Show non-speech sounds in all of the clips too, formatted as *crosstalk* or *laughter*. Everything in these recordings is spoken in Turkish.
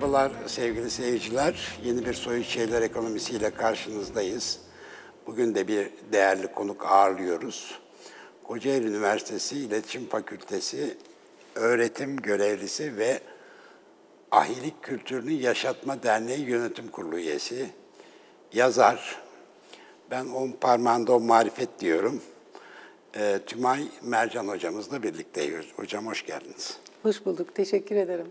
Merhabalar sevgili seyirciler. Yeni bir Soyut Şeyler Ekonomisi ile karşınızdayız. Bugün de bir değerli konuk ağırlıyoruz. Kocaeli Üniversitesi İletişim Fakültesi öğretim görevlisi ve Ahilik Kültürünü Yaşatma Derneği Yönetim Kurulu üyesi, yazar. Ben on parmağında on marifet diyorum. E, Tümay Mercan hocamızla birlikteyiz. Hocam hoş geldiniz. Hoş bulduk, teşekkür ederim.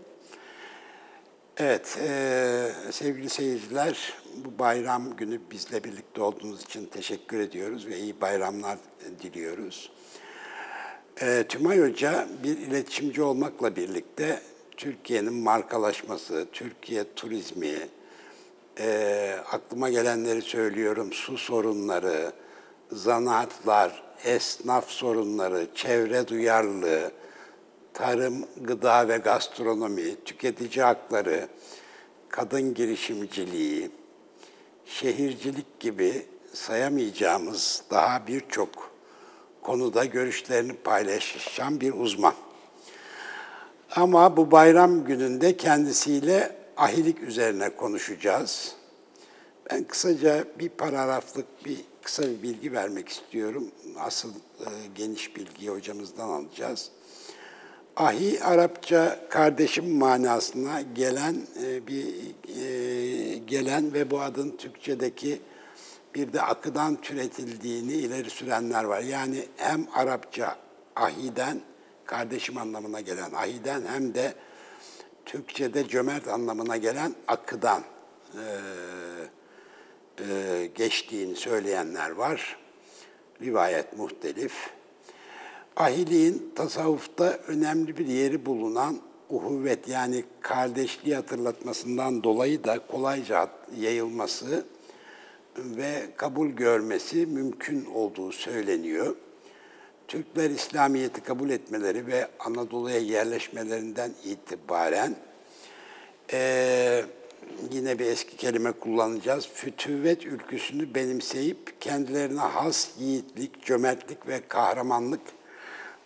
Evet, e, sevgili seyirciler, bu bayram günü bizle birlikte olduğunuz için teşekkür ediyoruz ve iyi bayramlar diliyoruz. E, Tümay Hoca bir iletişimci olmakla birlikte Türkiye'nin markalaşması, Türkiye turizmi, e, aklıma gelenleri söylüyorum, su sorunları, zanaatlar, esnaf sorunları, çevre duyarlılığı, tarım, gıda ve gastronomi, tüketici hakları, kadın girişimciliği, şehircilik gibi sayamayacağımız daha birçok konuda görüşlerini paylaşan bir uzman. Ama bu bayram gününde kendisiyle ahilik üzerine konuşacağız. Ben kısaca bir paragraflık bir kısa bir bilgi vermek istiyorum. Asıl e, geniş bilgiyi hocamızdan alacağız. Ahi Arapça kardeşim manasına gelen e, bir e, gelen ve bu adın Türkçedeki bir de akıdan türetildiğini ileri sürenler var. Yani hem Arapça ahiden kardeşim anlamına gelen ahiden hem de Türkçe'de cömert anlamına gelen akıdan e, e, geçtiğini söyleyenler var. Rivayet muhtelif. Ahiliğin tasavvufta önemli bir yeri bulunan uhuvvet yani kardeşliği hatırlatmasından dolayı da kolayca yayılması ve kabul görmesi mümkün olduğu söyleniyor. Türkler İslamiyet'i kabul etmeleri ve Anadolu'ya yerleşmelerinden itibaren e, yine bir eski kelime kullanacağız. Fütüvvet ülküsünü benimseyip kendilerine has yiğitlik, cömertlik ve kahramanlık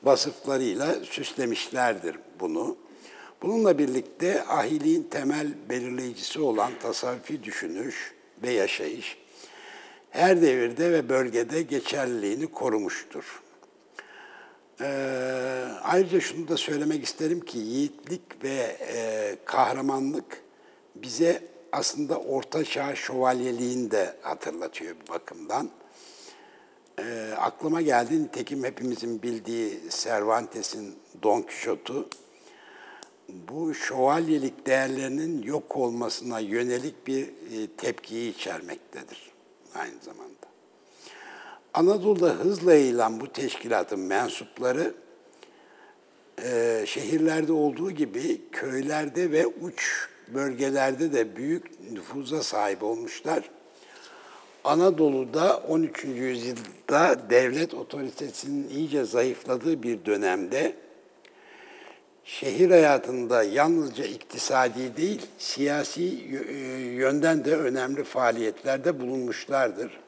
vasıflarıyla süslemişlerdir bunu. Bununla birlikte ahiliğin temel belirleyicisi olan tasavvufi düşünüş ve yaşayış her devirde ve bölgede geçerliliğini korumuştur. Ee, ayrıca şunu da söylemek isterim ki yiğitlik ve e, kahramanlık bize aslında Orta Çağ şövalyeliğini de hatırlatıyor bir bakımdan. E, aklıma geldi nitekim hepimizin bildiği Cervantes'in Don Quixote'u bu şövalyelik değerlerinin yok olmasına yönelik bir e, tepkiyi içermektedir aynı zamanda. Anadolu'da hızla yayılan bu teşkilatın mensupları e, şehirlerde olduğu gibi köylerde ve uç bölgelerde de büyük nüfuza sahip olmuşlar. Anadolu'da 13. yüzyılda devlet otoritesinin iyice zayıfladığı bir dönemde şehir hayatında yalnızca iktisadi değil, siyasi yönden de önemli faaliyetlerde bulunmuşlardır.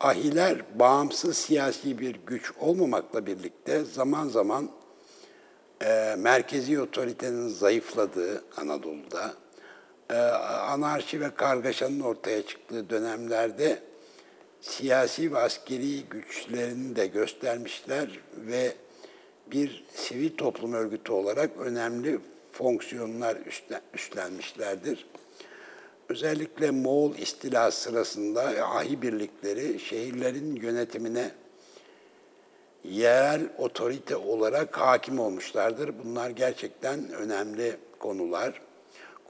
Ahiler bağımsız siyasi bir güç olmamakla birlikte zaman zaman e, merkezi otoritenin zayıfladığı Anadolu'da, e, anarşi ve kargaşanın ortaya çıktığı dönemlerde siyasi ve askeri güçlerini de göstermişler ve bir sivil toplum örgütü olarak önemli fonksiyonlar üstlenmişlerdir. Özellikle Moğol istilası sırasında ahi birlikleri şehirlerin yönetimine yerel otorite olarak hakim olmuşlardır. Bunlar gerçekten önemli konular.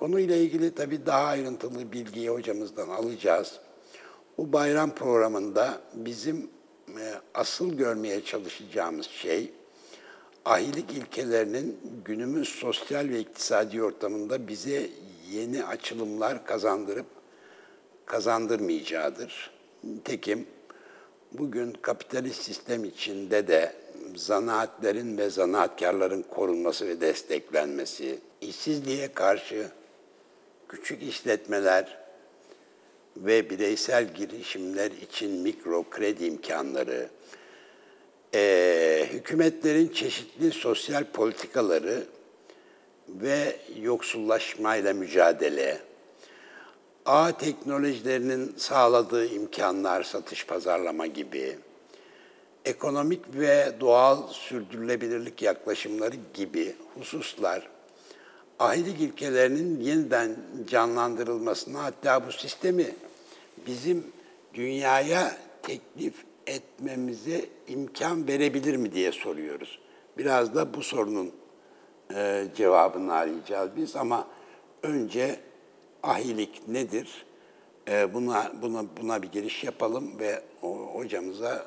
Konuyla ilgili tabii daha ayrıntılı bilgiyi hocamızdan alacağız. Bu bayram programında bizim e, asıl görmeye çalışacağımız şey, ahilik ilkelerinin günümüz sosyal ve iktisadi ortamında bize yeni açılımlar kazandırıp kazandırmayacağıdır. Tekim bugün kapitalist sistem içinde de zanaatlerin ve zanaatkarların korunması ve desteklenmesi, işsizliğe karşı küçük işletmeler ve bireysel girişimler için mikro kredi imkanları, e, hükümetlerin çeşitli sosyal politikaları ve yoksullaşmayla mücadele, ağ teknolojilerinin sağladığı imkanlar, satış pazarlama gibi, ekonomik ve doğal sürdürülebilirlik yaklaşımları gibi hususlar ahilik ilkelerinin yeniden canlandırılmasına hatta bu sistemi bizim dünyaya teklif etmemize imkan verebilir mi diye soruyoruz. Biraz da bu sorunun e, cevabını arayacağız biz ama önce ahilik nedir? E, buna buna buna bir giriş yapalım ve o, hocamıza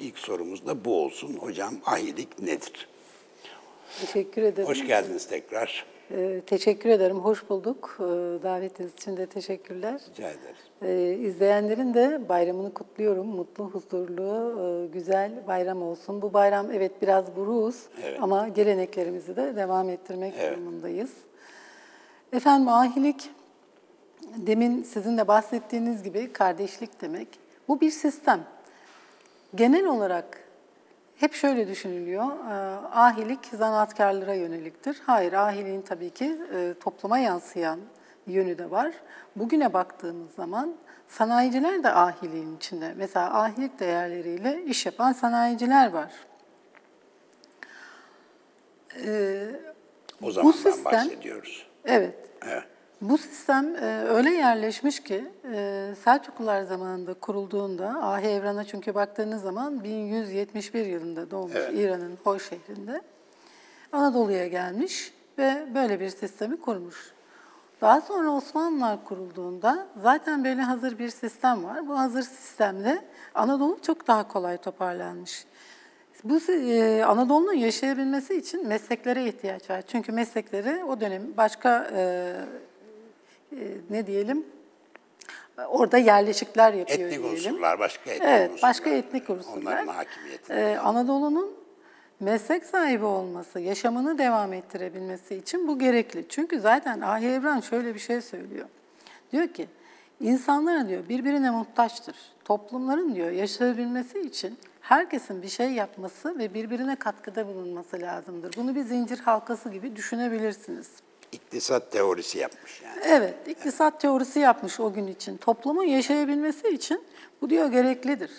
ilk sorumuz da bu olsun. Hocam ahilik nedir? Teşekkür ederim. Hoş geldiniz tekrar. Ee, teşekkür ederim. Hoş bulduk. Ee, davetiniz için de teşekkürler. Rica ederiz. Ee, izleyenlerin de bayramını kutluyorum. Mutlu, huzurlu, e, güzel bayram olsun. Bu bayram evet biraz buruz Evet. ama geleneklerimizi de devam ettirmek Evet. durumundayız. Efendim ahilik, demin sizin de bahsettiğiniz gibi kardeşlik demek. Bu bir sistem. Genel olarak hep şöyle düşünülüyor, e, ahilik zanaatkarlara yöneliktir. Hayır, ahiliğin tabii ki e, topluma yansıyan yönü de var. Bugüne baktığımız zaman sanayiciler de ahiliğin içinde. Mesela ahilik değerleriyle iş yapan sanayiciler var. O zamandan sistem- bahsediyoruz. Evet, Evet. Bu sistem e, öyle yerleşmiş ki e, Selçuklular zamanında kurulduğunda Ahi Evran'a çünkü baktığınız zaman 1171 yılında doğmuş Evet. İran'ın Hoy şehrinde Anadolu'ya gelmiş ve böyle bir sistemi kurmuş. Daha sonra Osmanlılar kurulduğunda zaten böyle hazır bir sistem var. Bu hazır sistemde Anadolu çok daha kolay toparlanmış. Bu e, Anadolu'nun yaşayabilmesi için mesleklere ihtiyaç var. Çünkü meslekleri o dönem başka e, ne diyelim orada yerleşikler yapıyor Etnik diyelim. unsurlar, başka etnik Evet, unsurlar. başka etnik unsurlar. Onların hakimiyeti. Ee, Anadolu'nun meslek sahibi olması, yaşamını devam ettirebilmesi için bu gerekli. Çünkü zaten Ahi Evran şöyle bir şey söylüyor. Diyor ki, insanlar diyor birbirine muhtaçtır. Toplumların diyor yaşayabilmesi için herkesin bir şey yapması ve birbirine katkıda bulunması lazımdır. Bunu bir zincir halkası gibi düşünebilirsiniz. İktisat teorisi yapmış yani. Evet, iktisat teorisi yapmış o gün için. Toplumun yaşayabilmesi için bu diyor gereklidir.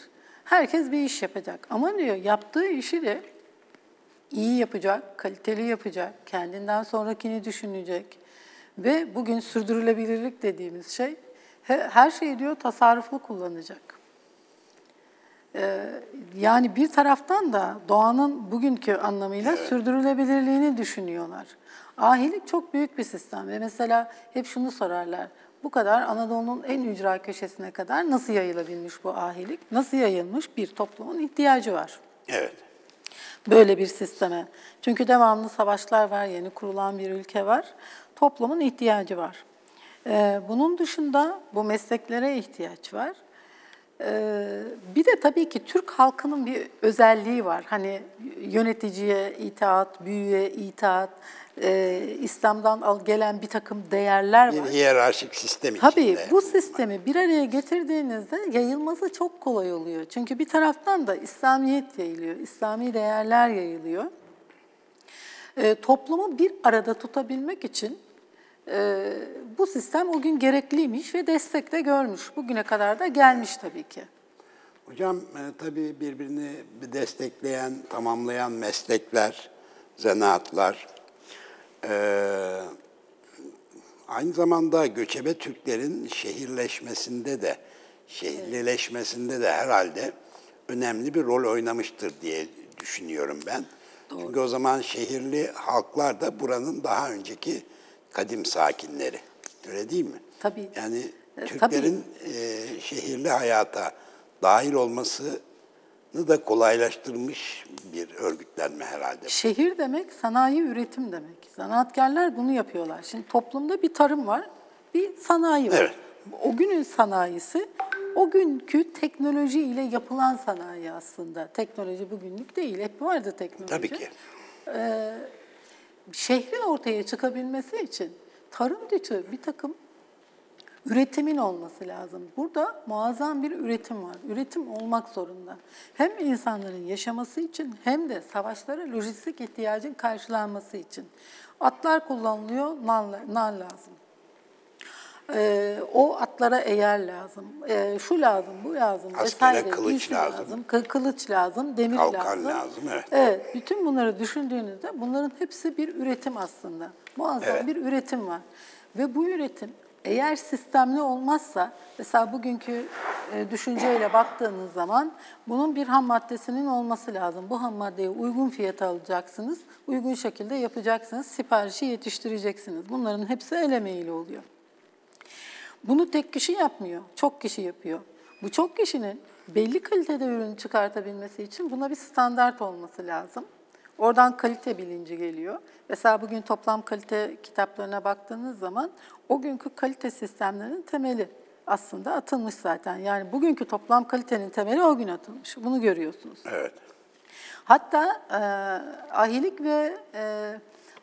Herkes bir iş yapacak ama diyor yaptığı işi de iyi yapacak, kaliteli yapacak, kendinden sonrakini düşünecek ve bugün sürdürülebilirlik dediğimiz şey he- her şeyi diyor tasarruflu kullanacak. Yani bir taraftan da doğanın bugünkü anlamıyla sürdürülebilirliğini düşünüyorlar. Ahilik çok büyük bir sistem ve mesela hep şunu sorarlar. Bu kadar Anadolu'nun en ücra köşesine kadar nasıl yayılabilmiş bu ahilik? Nasıl yayılmış? Bir toplumun ihtiyacı var Evet. böyle bir sisteme. Çünkü devamlı savaşlar var, yeni kurulan bir ülke var. Toplumun ihtiyacı var. Ee, bunun dışında bu mesleklere ihtiyaç var. Ee, bir de tabii ki Türk halkının bir özelliği var. Hani yöneticiye itaat, büyüye itaat, e, İslam'dan al- gelen bir takım değerler Bir var. hiyerarşik sistem Tabii içinde. bu sistemi bir araya getirdiğinizde yayılması çok kolay oluyor. Çünkü bir taraftan da İslamiyet yayılıyor, İslami değerler yayılıyor. Ee, toplumu bir arada tutabilmek için e, bu sistem o gün gerekliymiş ve destek de görmüş. Bugüne kadar da gelmiş tabii ki. Hocam e, tabii birbirini destekleyen, tamamlayan meslekler, zanaatlar, e, aynı zamanda göçebe Türklerin şehirleşmesinde de, şehirleşmesinde de herhalde önemli bir rol oynamıştır diye düşünüyorum ben. Çünkü o zaman şehirli halklar da buranın daha önceki kadim sakinleri. Öyle değil mi? Tabii. Yani E, Türklerin e, şehirli hayata dahil olmasını da kolaylaştırmış bir örgütlenme herhalde. Şehir demek sanayi üretim demek. Zanaatkarlar bunu yapıyorlar. Şimdi toplumda bir tarım var, bir sanayi var. Evet. O günün sanayisi o günkü teknoloji ile yapılan sanayi aslında. Teknoloji bugünlük değil, hep vardı teknoloji. Tabii ki. Şehrin ortaya çıkabilmesi için tarım dışı bir takım Üretimin olması lazım. Burada muazzam bir üretim var. Üretim olmak zorunda. Hem insanların yaşaması için hem de savaşlara lojistik ihtiyacın karşılanması için. Atlar kullanılıyor, nar, nar lazım. Ee, o atlara eğer lazım, ee, şu lazım, bu lazım Askere vesaire. kılıç lazım. kı- kılıç lazım, demir Kalkan lazım. lazım, evet. Evet, bütün bunları düşündüğünüzde bunların hepsi bir üretim aslında. Muazzam Evet. bir üretim var. Ve bu üretim eğer sistemli olmazsa, mesela bugünkü e, düşünceyle baktığınız zaman bunun bir ham maddesinin olması lazım. Bu ham maddeyi uygun fiyata alacaksınız, uygun şekilde yapacaksınız, siparişi yetiştireceksiniz. Bunların hepsi el emeğiyle oluyor. Bunu tek kişi yapmıyor, çok kişi yapıyor. Bu çok kişinin belli kalitede ürün çıkartabilmesi için buna bir standart olması lazım. Oradan kalite bilinci geliyor. Mesela bugün toplam kalite kitaplarına baktığınız zaman o günkü kalite sistemlerinin temeli aslında atılmış zaten. Yani bugünkü toplam kalitenin temeli o gün atılmış. Bunu görüyorsunuz. Evet. Hatta e, ahilik ve e,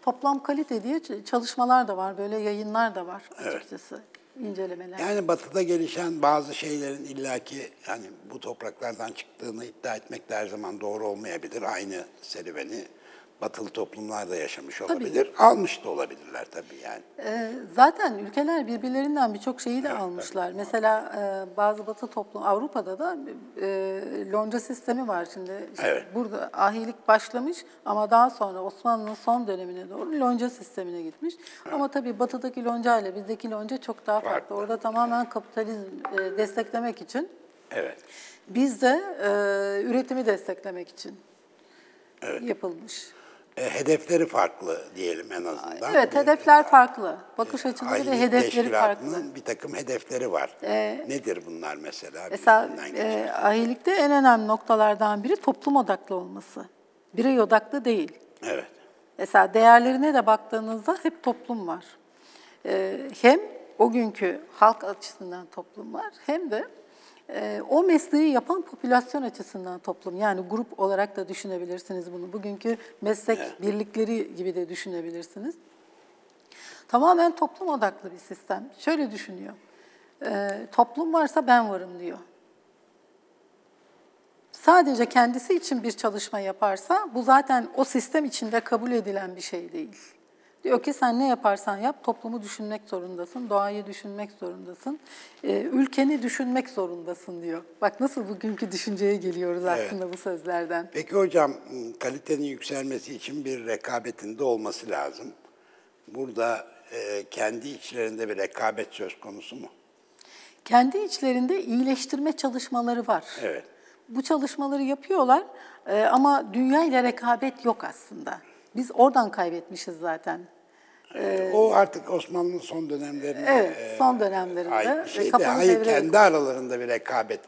toplam kalite diye çalışmalar da var, böyle yayınlar da var açıkçası, incelemeler. Yani batıda gelişen bazı şeylerin illaki yani bu topraklardan çıktığını iddia etmek de her zaman doğru olmayabilir. Aynı serüveni batılı toplumlar da yaşamış olabilir. Almış da olabilirler tabii yani. Ee, Zaten ülkeler birbirlerinden birçok şeyi de almışlar. Mesela e, bazı batı toplum, Avrupa'da da e, lonca sistemi var şimdi. İşte Evet. Burada ahilik başlamış ama daha sonra Osmanlı'nın son dönemine doğru lonca sistemine gitmiş. Ama tabii batıdaki lonca ile bizdeki lonca çok daha farklı. Farklı. Orada tamamen kapitalizm e, desteklemek için, Evet. bizde e, üretimi desteklemek için yapılmış. E, hedefleri farklı diyelim en azından. Evet, Bir- hedefler farklı. Bakış açıları Ahilik ve hedefleri farklı. Bir takım hedefleri var. Nedir bunlar mesela? Mesela e, ahilikte en önemli noktalardan biri toplum odaklı olması. Birey odaklı değil. Evet. Mesela değerlerine de baktığınızda hep toplum var. E, hem o günkü halk açısından toplum var hem de e, o mesleği yapan popülasyon açısından toplum. Yani grup olarak da düşünebilirsiniz bunu. Bugünkü meslek birlikleri gibi de düşünebilirsiniz. Tamamen toplum odaklı bir sistem. Şöyle düşünüyor. E, toplum varsa ben varım diyor. Sadece kendisi için bir çalışma yaparsa bu zaten o sistem içinde kabul edilen bir şey değil. Diyor ki sen ne yaparsan yap toplumu düşünmek zorundasın, doğayı düşünmek zorundasın, e, ülkeni düşünmek zorundasın diyor. Bak nasıl bugünkü düşünceye geliyoruz aslında bu sözlerden. Peki hocam kalitenin yükselmesi için bir rekabetin de olması lazım. Burada e, kendi içlerinde bir rekabet söz konusu mu? Kendi içlerinde iyileştirme çalışmaları var. Evet. Bu çalışmaları yapıyorlar e, ama dünya ile rekabet yok aslında. Biz oradan kaybetmişiz zaten. o artık Osmanlı'nın son dönemlerinde Evet, e, son dönemlerinde ait bir şey de, kapalı hayır kendi aralarında bir rekabet.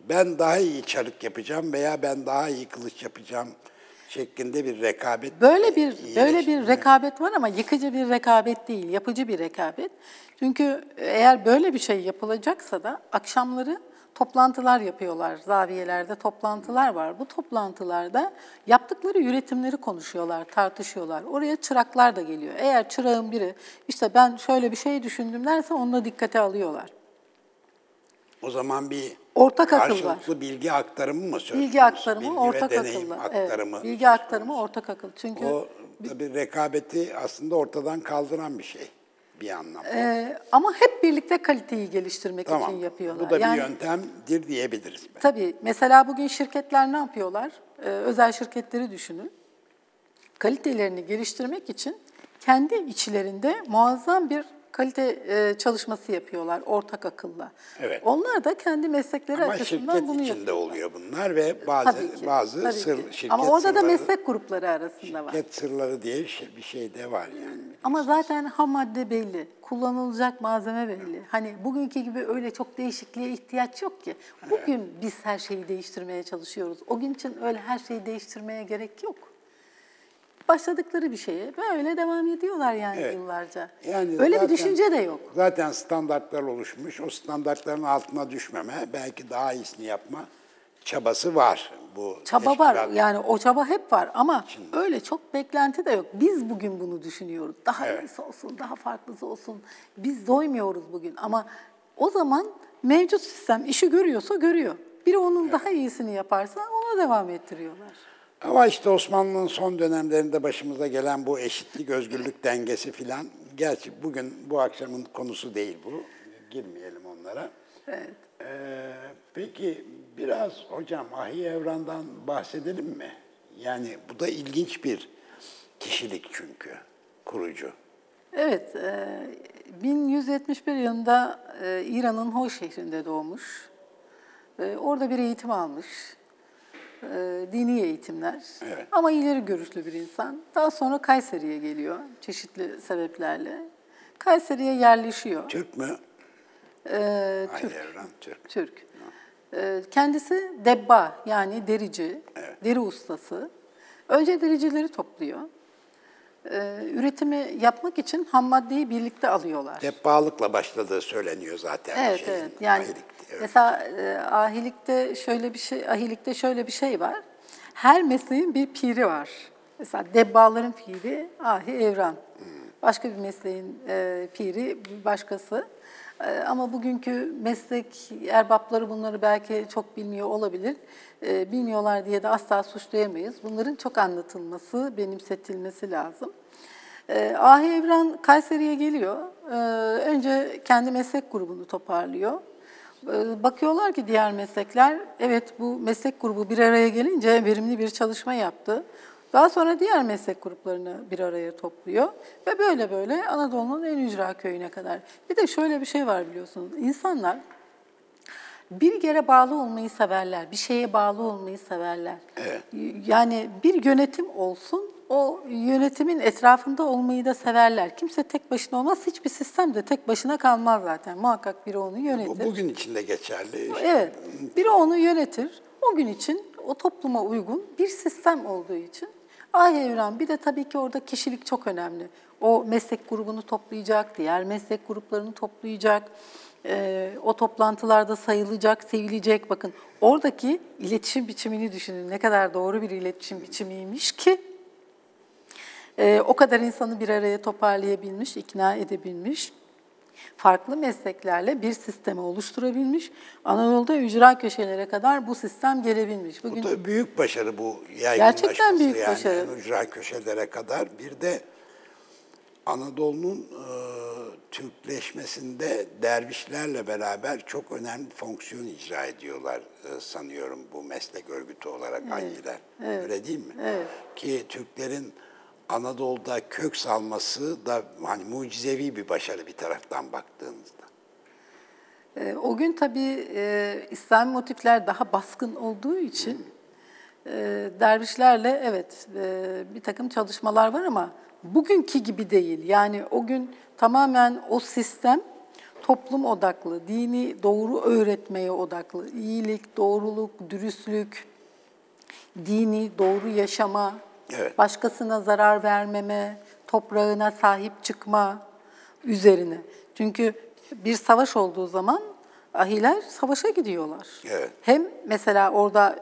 Ben daha iyi çarık yapacağım veya ben daha iyi kılıç yapacağım şeklinde bir rekabet. Böyle bir böyle bir rekabet var ama yıkıcı bir rekabet değil, yapıcı bir rekabet. Çünkü eğer böyle bir şey yapılacaksa da akşamları toplantılar yapıyorlar. Zaviyelerde toplantılar var. Bu toplantılarda yaptıkları üretimleri konuşuyorlar, tartışıyorlar. Oraya çıraklar da geliyor. Eğer çırağın biri işte ben şöyle bir şey düşündüm derse onu da dikkate alıyorlar. O zaman bir Ortak akıl var. bilgi aktarımı mı söz Bilgi aktarımı, Bilgi ortak akılla. aktarımı Evet, bilgi aktarımı, ortak akıl. Çünkü O tabii rekabeti aslında ortadan kaldıran bir şey bir anlamda. Ee, ama hep birlikte kaliteyi geliştirmek tamam. için yapıyorlar. Bu da yani, bir yöntemdir diyebiliriz. belki. Tabii. Mesela bugün şirketler ne yapıyorlar? Ee, özel şirketleri düşünün. Kalitelerini geliştirmek için kendi içlerinde muazzam bir kalite e, çalışması yapıyorlar ortak akılla. Evet. Onlar da kendi meslekleri Ama açısından şirket bunu içinde yapıyorlar. oluyor bunlar ve bazı Tabii ki, bazı tabii sır, ki. şirket Ama orada da sırları, meslek grupları arasında var. şirket sırları diye bir şey, bir şey de var yani. Ama zaten ham madde belli, kullanılacak malzeme belli. Hani bugünkü gibi öyle çok değişikliğe ihtiyaç yok ki. Bugün biz her şeyi değiştirmeye çalışıyoruz. O gün için öyle her şeyi değiştirmeye gerek yok. Başladıkları bir şeye böyle devam ediyorlar yani Evet. yıllarca. Yani öyle zaten- bir düşünce de yok. Zaten standartlar oluşmuş. O standartların altına düşmeme, belki daha iyisini yapma çabası var bu Çaba var teşkilat. yani o çaba hep var ama öyle çok beklenti de yok. Biz bugün bunu düşünüyoruz. Daha Evet. iyisi olsun, daha farklısı olsun. Biz doymuyoruz bugün ama O zaman mevcut sistem işi görüyorsa görüyor. Biri onun daha iyisini yaparsa ona devam ettiriyorlar. Ama işte Osmanlı'nın son dönemlerinde başımıza gelen bu eşitlik, özgürlük dengesi filan, gerçi bugün bu akşamın konusu değil bu, girmeyelim onlara. Evet. Ee, peki biraz hocam Ahi Evran'dan bahsedelim mi? Yani bu da ilginç bir kişilik çünkü, kurucu. Evet, e, 1171 yılında e, İran'ın Hoy şehrinde doğmuş. E, Orada bir eğitim almış. E, Dini eğitimler. Evet. Ama ileri görüşlü bir insan. Daha sonra Kayseri'ye geliyor çeşitli sebeplerle. Kayseri'ye yerleşiyor. Türk mü? E, Ahi Türk. Evran, Türk. Türk. Ee, Kendisi debba yani derici, deri ustası. Önce dericileri topluyor. Ee, Üretimi yapmak için ham maddeyi birlikte alıyorlar. Debbalıkla başladığı söyleniyor zaten. Evet şeyin, evet. Yani ahilikte, evet. mesela e, ahilikte şöyle bir şey, ahilikte şöyle bir şey var. Her mesleğin bir piri var. Mesela debbaların piri ahi evran. Başka bir mesleğin e, piri bir başkası. E, ama bugünkü meslek erbapları bunları belki çok bilmiyor olabilir. E, bilmiyorlar diye de asla suçlayamayız. Bunların çok anlatılması, benimsetilmesi lazım. Ee, Ahi Evren Kayseri'ye geliyor. Ee, önce kendi meslek grubunu toparlıyor. Ee, bakıyorlar ki diğer meslekler, evet bu meslek grubu bir araya gelince verimli bir çalışma yaptı. Daha sonra diğer meslek gruplarını bir araya topluyor ve böyle böyle Anadolu'nun en ücra köyüne kadar. Bir de şöyle bir şey var biliyorsunuz, insanlar bir yere bağlı olmayı severler, bir şeye bağlı olmayı severler. Yani bir yönetim olsun, o yönetimin etrafında olmayı da severler. Kimse tek başına olmaz, hiçbir sistem de tek başına kalmaz zaten. Muhakkak biri onu yönetir. bugün içinde geçerli. işte. Evet, biri onu yönetir. O gün için o topluma uygun bir sistem olduğu için Ahi Evren bir de tabii ki orada kişilik çok önemli. O meslek grubunu toplayacak, diğer meslek gruplarını toplayacak. Ee, o toplantılarda sayılacak, sevilecek. Bakın oradaki iletişim biçimini düşünün. Ne kadar doğru bir iletişim biçimiymiş ki ee, o kadar insanı bir araya toparlayabilmiş, ikna edebilmiş farklı mesleklerle bir sistemi oluşturabilmiş. Anadolu'da ücra köşelere kadar bu sistem gelebilmiş. Bu Bugün da büyük başarı bu yaygınlaşması. Gerçekten büyük yani başarı. en ücra köşelere kadar. Bir de Anadolu'nun e, Türkleşmesinde dervişlerle beraber çok önemli fonksiyon icra ediyorlar e, sanıyorum bu meslek örgütü olarak hangiler. Öyle değil mi? Evet. Ki Türklerin Anadolu'da kök salması da hani mucizevi bir başarı bir taraftan baktığınızda. e, o gün tabii e, İslami motifler daha baskın olduğu için e, dervişlerle evet e, bir takım çalışmalar var ama bugünkü gibi değil. Yani o gün tamamen o sistem toplum odaklı, dini doğru öğretmeye odaklı, iyilik, doğruluk, dürüstlük, dini doğru yaşama, Evet. başkasına zarar vermeme, toprağına sahip çıkma üzerine. Çünkü bir savaş olduğu zaman ahiler savaşa gidiyorlar. Evet. Hem mesela orada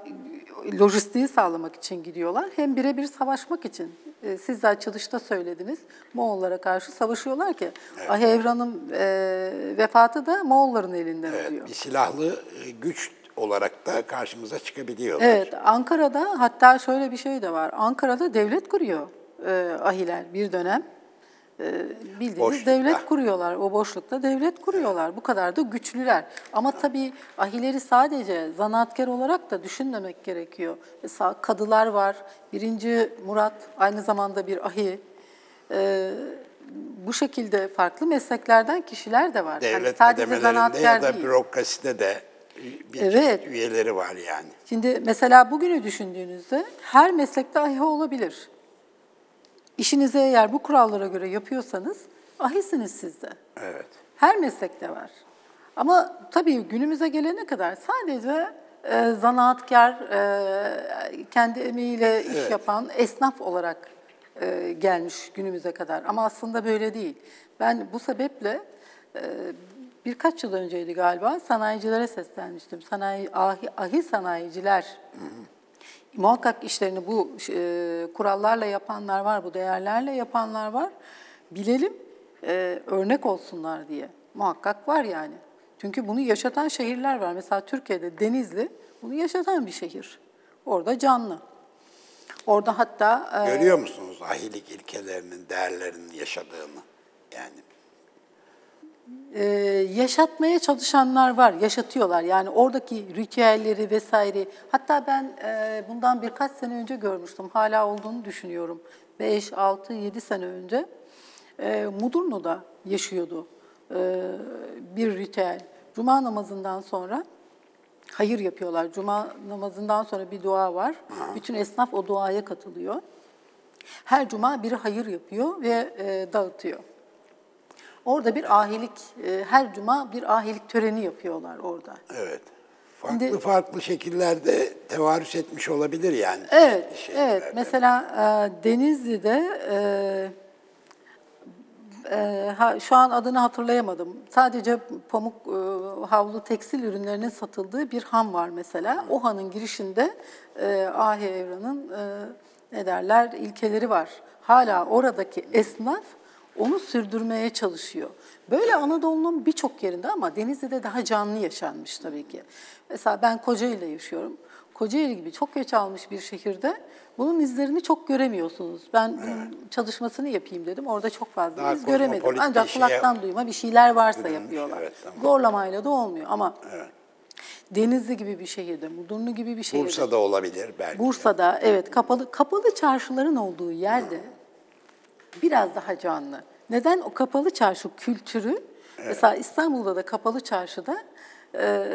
lojistiği sağlamak için gidiyorlar, hem birebir savaşmak için. Ee, Siz de açılışta söylediniz, Moğollara karşı savaşıyorlar ki. Ahi Evran'ın e, vefatı da Moğolların elinden oluyor. Evet, bir silahlı e, güç olarak da karşımıza çıkabiliyorlar. Evet, Ankara'da hatta şöyle bir şey de var. Ankara'da devlet kuruyor e, ahiler bir dönem. E, bildiğiniz Boşlukta. devlet kuruyorlar. O boşlukta devlet kuruyorlar. Bu kadar da güçlüler. Ama tabii ahileri sadece zanaatkar olarak da düşünmemek gerekiyor. Mesela kadılar var. Birinci Murat aynı zamanda bir ahi. E, bu şekilde farklı mesleklerden kişiler de var. Yani Devlet sadece kademelerinde zanaatkar ya da değil. bürokraside de bir Evet. üyeleri var yani. Şimdi mesela bugünü düşündüğünüzde her meslekte ahi olabilir. İşinizi eğer bu kurallara göre yapıyorsanız ahisiniz siz de. Evet. Her meslekte var. Ama tabii günümüze gelene kadar sadece e, zanaatkar, e, kendi emeğiyle iş Evet. yapan esnaf olarak e, gelmiş günümüze kadar. Ama aslında böyle değil. Ben bu sebeple e, birkaç yıl önceydi galiba sanayicilere seslenmiştim. Sanayi, ahi, ahi sanayiciler *clears throat* muhakkak işlerini bu e, kurallarla yapanlar var, bu değerlerle yapanlar var. Bilelim, e, örnek olsunlar diye. Muhakkak var yani. Çünkü bunu yaşatan şehirler var. Mesela Türkiye'de Denizli bunu yaşatan bir şehir. Orada canlı. Orada hatta e, Görüyor musunuz ahilik ilkelerinin, değerlerinin yaşadığını? Yani Ee, yaşatmaya çalışanlar var, yaşatıyorlar. Yani oradaki ritüelleri vesaire. Hatta ben e, bundan birkaç sene önce görmüştüm. Hala olduğunu düşünüyorum. 5, 6, 7 sene önce. E, Mudurnu'da yaşıyordu e, bir ritüel. Cuma namazından sonra hayır yapıyorlar. Cuma namazından sonra bir dua var. Bütün esnaf o duaya katılıyor. Her cuma biri hayır yapıyor ve e, dağıtıyor. Orada bir ahilik, e, her cuma bir ahilik töreni yapıyorlar orada. evet. Farklı Şimdi- farklı şekillerde tevarüs etmiş olabilir yani. Evet, şeyler. evet. Mesela e, Denizli'de, e, e, ha, şu an adını hatırlayamadım. Sadece pamuk, e, havlu, tekstil ürünlerinin satıldığı bir han var mesela. O hanın girişinde e, Ahi Evran'ın e, ne derler ilkeleri var. Hala oradaki esnaf onu sürdürmeye çalışıyor. Böyle Anadolu'nun birçok yerinde ama Denizli'de daha canlı yaşanmış tabii ki. Mesela ben Kocaeli'de yaşıyorum. Kocaeli gibi çok göç almış bir şehirde bunun izlerini çok göremiyorsunuz. Ben bunun çalışmasını yapayım dedim. Orada çok fazla Daha iz göremedim. Ancak şeye kulaktan duyma bir şeyler varsa bürünmüş, yapıyorlar. evet, tamam. Zorlamayla da olmuyor ama Denizli gibi bir şehirde, Mudurnu gibi bir şehirde. Bursa'da olabilir belki. Bursa'da evet kapalı kapalı çarşıların olduğu yerde biraz daha canlı. Neden o kapalı çarşı kültürü? Mesela İstanbul'da da kapalı çarşıda e,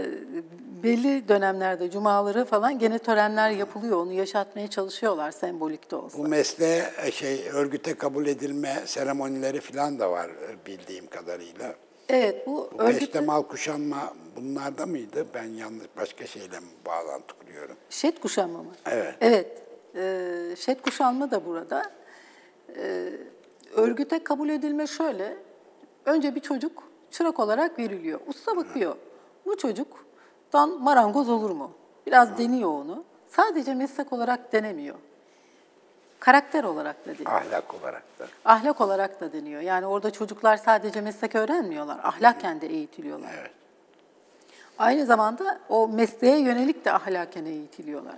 belli dönemlerde cumaları falan gene törenler yapılıyor. Onu yaşatmaya çalışıyorlar sembolik de olsa. Bu mesleğe şey örgüte kabul edilme seremonileri falan da var e, bildiğim kadarıyla. Evet bu, Bu örgüt peştemal kuşanma bunlarda mıydı? Ben yanlış başka şeyle mi bağlantı kuruyorum? şet kuşanma mı? Evet. Evet. E, şet kuşanma da burada. E, örgüte kabul edilme şöyle. Önce bir çocuk çırak olarak veriliyor. Usta bakıyor. Bu çocuktan marangoz olur mu? Biraz deniyor onu. Sadece meslek olarak denemiyor. Karakter olarak da deniyor. Ahlak olarak da. Ahlak olarak da deniyor. Yani orada çocuklar sadece meslek öğrenmiyorlar. Ahlaken de eğitiliyorlar. Evet. Aynı zamanda o mesleğe yönelik de ahlaken eğitiliyorlar.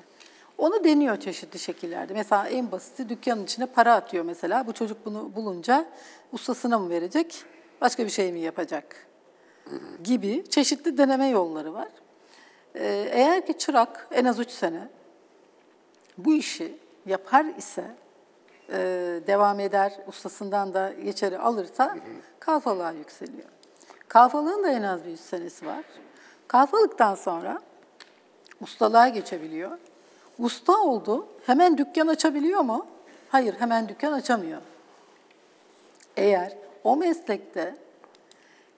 Onu deniyor çeşitli şekillerde. Mesela en basiti dükkanın içine para atıyor mesela. Bu çocuk bunu bulunca ustasına mı verecek, başka bir şey mi yapacak gibi çeşitli deneme yolları var. Ee, Eğer ki çırak en az üç sene bu işi yapar ise, e, devam eder, ustasından da geçeri alırsa kalfalığa yükseliyor. Kalfalığın da en az bir üç senesi var. Kalfalıktan sonra ustalığa geçebiliyor. Usta oldu, hemen dükkan açabiliyor mu? Hayır, hemen dükkan açamıyor. Eğer o meslekte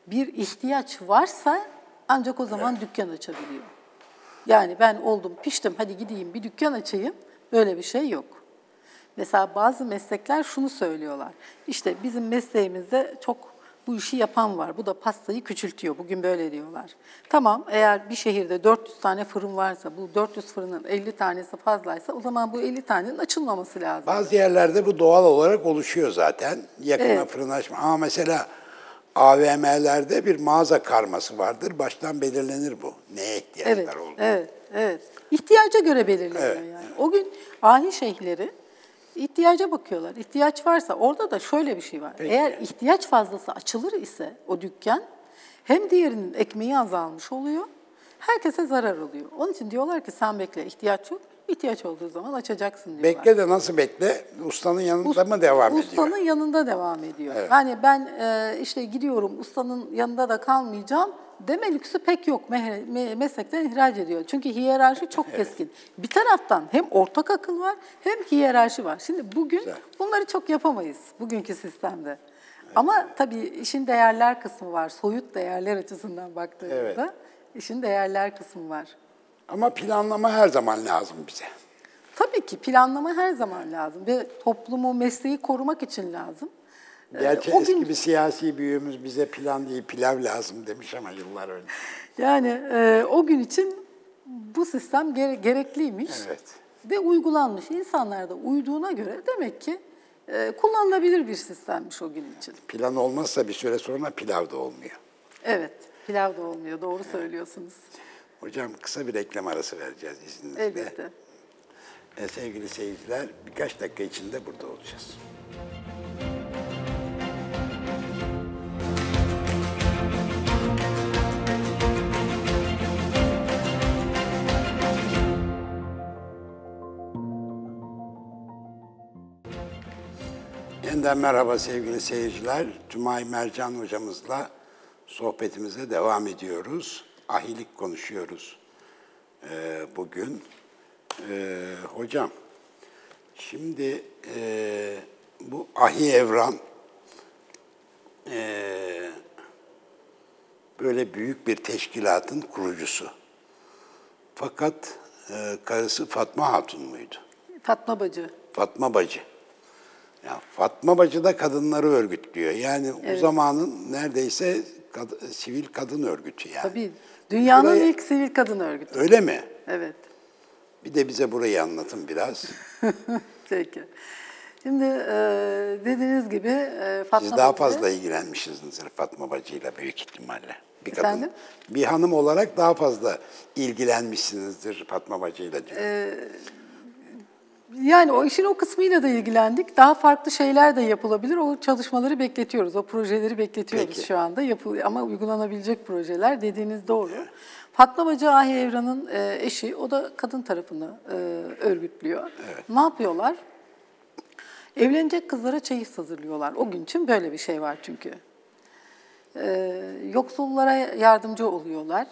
bir ihtiyaç varsa ancak o zaman dükkan açabiliyor. Yani ben oldum, piştim, hadi gideyim bir dükkan açayım. Böyle bir şey yok. Mesela bazı meslekler şunu söylüyorlar. İşte bizim mesleğimizde çok bu işi yapan var. Bu da pastayı küçültüyor. Bugün böyle diyorlar. Tamam eğer bir şehirde 400 tane fırın varsa bu 400 fırının 50 tanesi fazlaysa o zaman bu 50 tanenin açılmaması lazım. Bazı yerlerde bu doğal olarak oluşuyor zaten. Yakına Evet. fırın açma. Ama mesela AVM'lerde bir mağaza karması vardır. Baştan belirlenir bu. Neye ihtiyaçlar Evet, olduğu. evet, evet. İhtiyaca göre belirleniyor Evet. yani. O gün ahi şeyhleri ihtiyaca bakıyorlar. İhtiyaç varsa orada da şöyle bir şey var. Peki. Eğer ihtiyaç fazlası açılır ise o dükkan hem diğerinin ekmeği azalmış oluyor, herkese zarar oluyor. Onun için diyorlar ki sen bekle ihtiyaç yok, ihtiyaç olduğu zaman açacaksın diyorlar. Bekle de nasıl bekle? Ustanın yanında mı devam ediyor? Ustanın yanında devam ediyor. Yani ben e, işte gidiyorum ustanın yanında da kalmayacağım deme lüksü pek yok. Me- me- meslekten ihraç ediyor. Çünkü hiyerarşi çok keskin. Bir taraftan hem ortak akıl var hem hiyerarşi var. Şimdi bugün Güzel. bunları çok yapamayız bugünkü sistemde. Ama tabii işin değerler kısmı var. Soyut değerler açısından baktığımızda Evet. işin değerler kısmı var. Ama planlama her zaman lazım bize. Tabii ki planlama her zaman lazım ve toplumu, mesleği korumak için lazım. Gerçi o eski gün- bir siyasi büyüğümüz bize plan değil pilav lazım demiş ama yıllar önce. Yani e, o gün için bu sistem gere- gerekliymiş Evet. ve uygulanmış. İnsanlar da uyduğuna göre demek ki e, kullanılabilir bir sistemmiş o gün için. Plan olmazsa bir süre sonra pilav da olmuyor. Evet. Pilav da olmuyor, doğru söylüyorsunuz. Hocam kısa bir reklam arası vereceğiz izninizle. Elbette. E, sevgili seyirciler birkaç dakika içinde burada olacağız. Yeniden merhaba sevgili seyirciler. Tümay Mercan hocamızla sohbetimize devam ediyoruz. Ahilik konuşuyoruz e, bugün. E, hocam, şimdi e, bu Ahi Evran e, böyle büyük bir teşkilatın kurucusu. Fakat e, karısı Fatma Hatun muydu? Fatma Bacı. Fatma Bacı. Ya Fatma Bacı da kadınları örgütlüyor. Yani o zamanın neredeyse kad- sivil kadın örgütü yani. Tabii. Dünyanın Buraya- ilk sivil kadın örgütü. Öyle mi? Evet. Bir de bize burayı anlatın biraz. *laughs* Peki. Şimdi e, dediğiniz gibi e, Fatma Siz daha Bacı- fazla ilgilenmişsinizdir Fatma Bacı'yla büyük ihtimalle. Bir kadın, Efendim? bir hanım olarak daha fazla ilgilenmişsinizdir Fatma Bacı'yla diyor. Yani o işin o kısmıyla da ilgilendik. Daha farklı şeyler de yapılabilir. O çalışmaları bekletiyoruz. O projeleri bekletiyoruz Peki. şu anda. Yapıl ama uygulanabilecek projeler dediğiniz doğru. Fatma Bacı Ahi Evran'ın e, eşi, o da kadın tarafını e, örgütlüyor. Ne yapıyorlar? Evlenecek kızlara çeyiz hazırlıyorlar. O gün için böyle bir şey var çünkü. Ee, yoksullara yardımcı oluyorlar.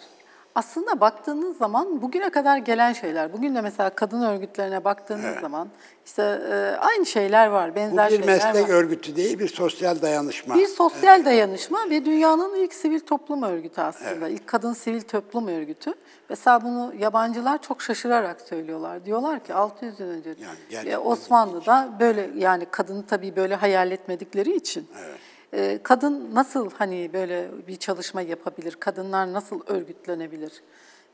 Aslında baktığınız zaman bugüne kadar gelen şeyler, bugün de mesela kadın örgütlerine baktığınız zaman işte e, aynı şeyler var, Bu benzer bir şeyler meslek var. örgütü değil, bir sosyal dayanışma. Bir sosyal dayanışma ve dünyanın ilk sivil toplum örgütü aslında. İlk kadın sivil toplum örgütü. Mesela bunu yabancılar çok şaşırarak söylüyorlar. Diyorlar ki 600 yıl önce Yani e, Osmanlı'da böyle yani kadını tabii böyle hayal etmedikleri için e, kadın nasıl hani böyle bir çalışma yapabilir, kadınlar nasıl örgütlenebilir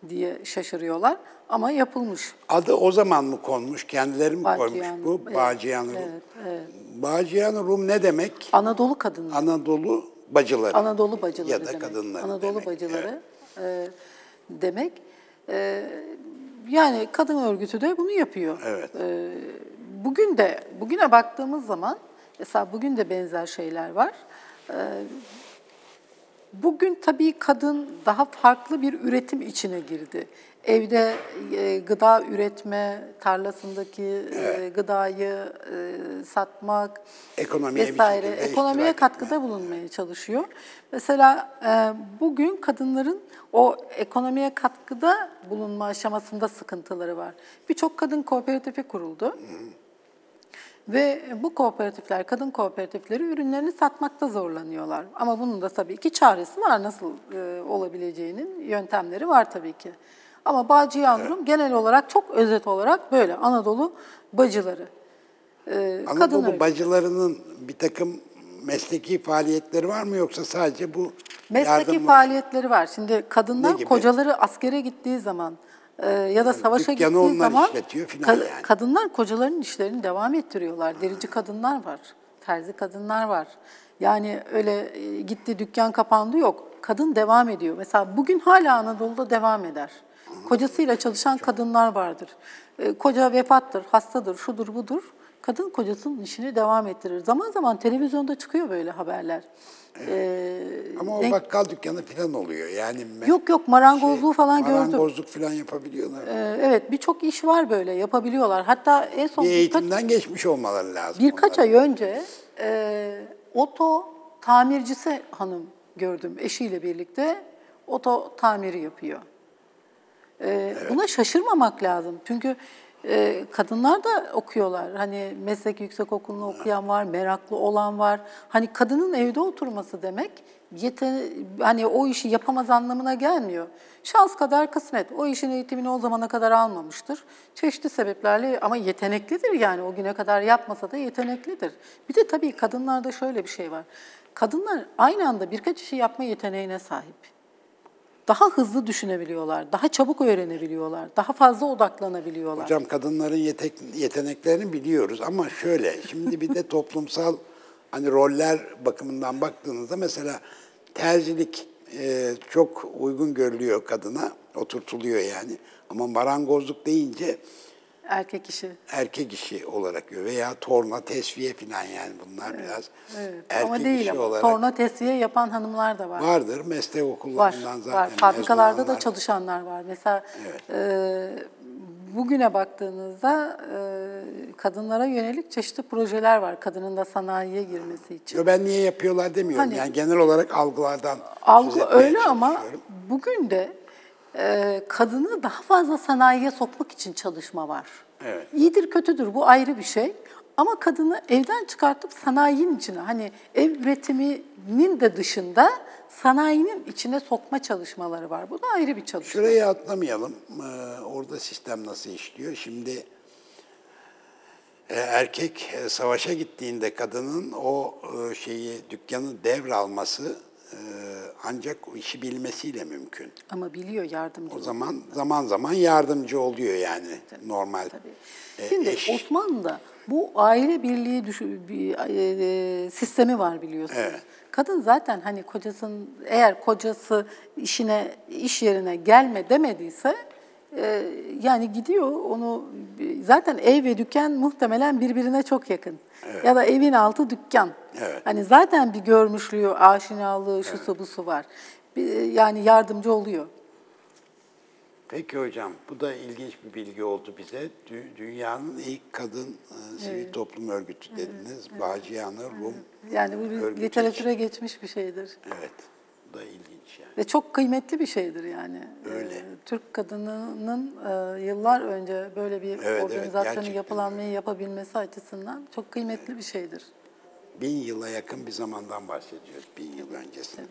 diye şaşırıyorlar ama yapılmış. Adı o zaman mı konmuş, kendileri mi koymuş Bağcıyan, bu? evet, Bağcıyan Rum. evet, evet. Bağcıyan Rum ne demek? Anadolu kadınları. Anadolu bacıları. Anadolu bacıları Ya da demek. kadınları Anadolu demek, bacıları e, demek. E, yani kadın örgütü de bunu yapıyor. Evet. E, bugün de bugüne baktığımız zaman mesela bugün de benzer şeyler var. E, Bugün tabii kadın daha farklı bir üretim içine girdi. Evde e, gıda üretme, tarlasındaki e, gıdayı e, satmak Ekonomiye vesaire, ekonomiye katkıda bulunmaya çalışıyor. Mesela e, bugün kadınların o ekonomiye katkıda bulunma aşamasında sıkıntıları var. Birçok kadın kooperatifi kuruldu. Ve bu kooperatifler, kadın kooperatifleri ürünlerini satmakta zorlanıyorlar. Ama bunun da tabii ki çaresi var. Nasıl e, olabileceğinin yöntemleri var tabii ki. Ama Bağcı Yavrum genel olarak çok özet olarak böyle Anadolu bacıları. e, kadın Anadolu örgütü. bacılarının bir takım mesleki faaliyetleri var mı yoksa sadece bu Mesleki faaliyetleri var. Şimdi kadınlar kocaları askere gittiği zaman e, ya da savaşa dükkanı gittiği zaman yani. kadınlar kocalarının işlerini devam ettiriyorlar. Derici kadınlar var, terzi kadınlar var. Yani öyle e, gitti dükkan kapandı yok. Kadın devam ediyor. Mesela bugün hala Anadolu'da devam eder. Kocasıyla çalışan kadınlar vardır. E, koca vefattır, hastadır, şudur budur. Kadın kocasının işini devam ettirir. Zaman zaman televizyonda çıkıyor böyle haberler. E, Ama o denk- bakkal dükkanı falan oluyor. Yani Yok yok marangozluğu falan gördüm. marangozluk falan yapabiliyorlar. Ee, evet birçok iş var böyle yapabiliyorlar. Hatta en son bir birkaç, eğitimden geçmiş olmaları lazım. birkaç onlar. ay önce e, oto tamircisi hanım gördüm eşiyle birlikte oto tamiri yapıyor. Ee, Buna şaşırmamak lazım. Çünkü e, kadınlar da okuyorlar. Hani meslek yüksek okulunu okuyan var, meraklı olan var. Hani kadının evde oturması demek yete hani o işi yapamaz anlamına gelmiyor. Şans kadar kısmet. O işin eğitimini o zamana kadar almamıştır. Çeşitli sebeplerle ama yeteneklidir yani o güne kadar yapmasa da yeteneklidir. Bir de tabii kadınlarda şöyle bir şey var. Kadınlar aynı anda birkaç işi yapma yeteneğine sahip daha hızlı düşünebiliyorlar, daha çabuk öğrenebiliyorlar, daha fazla odaklanabiliyorlar. Hocam kadınların yetek- yeteneklerini biliyoruz ama şöyle şimdi bir de *laughs* toplumsal hani roller bakımından baktığınızda mesela terzilik e, çok uygun görülüyor kadına, oturtuluyor yani. Ama marangozluk deyince Erkek işi. erkek işi olarak görüyor veya torna, tesviye falan yani bunlar biraz Evet. erkek ama değil işi ama. olarak Torna tesiye yapan hanımlar da var. vardır. Meslek Var, okullarından zaten var. Fabrikalarda da çalışanlar var. Mesela e, bugüne baktığınızda e, kadınlara yönelik çeşitli projeler var. Kadının da sanayiye girmesi için. Yo, ben niye yapıyorlar demiyorum. Hani- yani genel olarak algılardan Algı öyle ama bugün de e, kadını daha fazla sanayiye sokmak için çalışma var. Evet. İyidir kötüdür bu ayrı bir şey. Ama kadını evden çıkartıp sanayinin içine hani ev üretiminin de dışında sanayinin içine sokma çalışmaları var. Bu da ayrı bir çalışma. Şurayı atlamayalım. Ee, orada sistem nasıl işliyor? Şimdi e, erkek e, savaşa gittiğinde kadının o e, şeyi dükkanı devralması ancak o işi bilmesiyle mümkün. Ama biliyor yardımcı. O zaman zaman zaman yardımcı oluyor yani normal. e, Şimdi eş. Osmanlı'da bu aile birliği düşü- bir, e, sistemi var biliyorsunuz. Evet. Kadın zaten hani kocasının eğer kocası işine iş yerine gelme demediyse e, yani gidiyor onu zaten ev ve dükkan muhtemelen birbirine çok yakın. Ya da evin altı dükkan. Evet. Hani zaten bir görmüşlüğü, aşinalığı, şusu busu var. Bir- Yani yardımcı oluyor. Peki hocam, bu da ilginç bir bilgi oldu bize. Dü- Dünyanın ilk kadın e, sivil toplum örgütü dediniz. Bağcıyanı Rum. Yani bu bir literatüre geçmiş bir şeydir. Evet, bu da ilginç yani. Ve çok kıymetli bir şeydir yani. Öyle. Ee, Türk kadınının e, yıllar önce böyle bir Evet, evet, organizasyonu gerçekten yapılanmayı yapabilmesi açısından çok kıymetli bir şeydir. Bin yıla yakın bir zamandan bahsediyoruz, bin yıl öncesinde.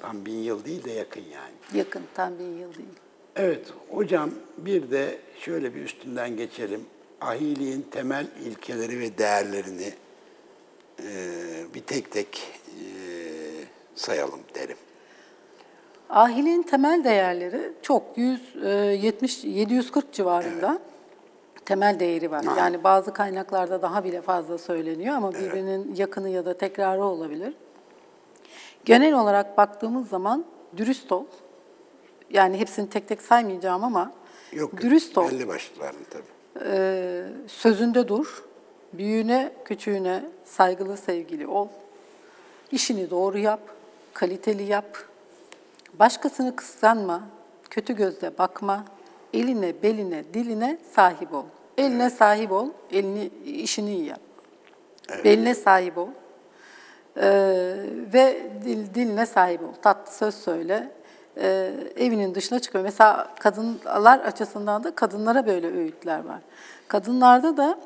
Tam bin yıl değil de yakın yani. Yakın, tam bir yıl değil. Evet, hocam bir de şöyle bir üstünden geçelim. Ahiliğin temel ilkeleri ve değerlerini e, bir tek tek e, sayalım derim. Ahiliğin temel değerleri çok 170 740 civarında temel değeri var. Yani bazı kaynaklarda daha bile fazla söyleniyor ama birbirinin yakını ya da tekrarı olabilir. Genel olarak baktığımız zaman dürüst ol. Yani hepsini tek tek saymayacağım ama Yok, dürüst ol. belli başlıklarını tabii. Ee, sözünde dur. Büyüğüne, küçüğüne saygılı, sevgili ol. İşini doğru yap, kaliteli yap. Başkasını kıskanma, kötü gözle bakma. Eline, beline, diline sahip ol. Eline sahip ol, elini işini iyi yap. Beline sahip ol. Ee, ve dil, diline sahip ol. Tatlı söz söyle. Ee, evinin dışına çıkıyor. Mesela kadınlar açısından da kadınlara böyle öğütler var. Kadınlarda da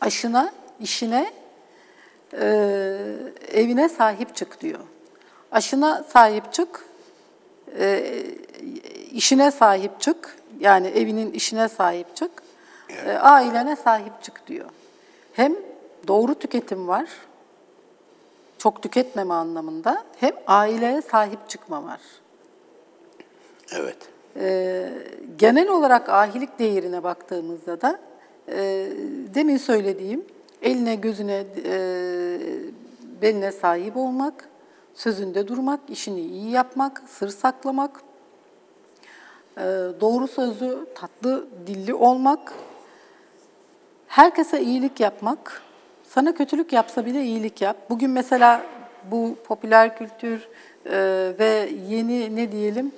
aşına, işine, e, evine sahip çık diyor. Aşına sahip çık, e, işine sahip çık, yani evinin işine sahip çık, e, ailene sahip çık diyor. Hem doğru tüketim var, çok tüketmeme anlamında, hem aileye sahip çıkma var. Evet. Ee, genel olarak ahilik değerine baktığımızda da e, demin söylediğim eline gözüne e, beline sahip olmak, sözünde durmak, işini iyi yapmak, sır saklamak, e, doğru sözlü, tatlı dilli olmak, herkese iyilik yapmak, sana kötülük yapsa bile iyilik yap. Bugün mesela bu popüler kültür e, ve yeni ne diyelim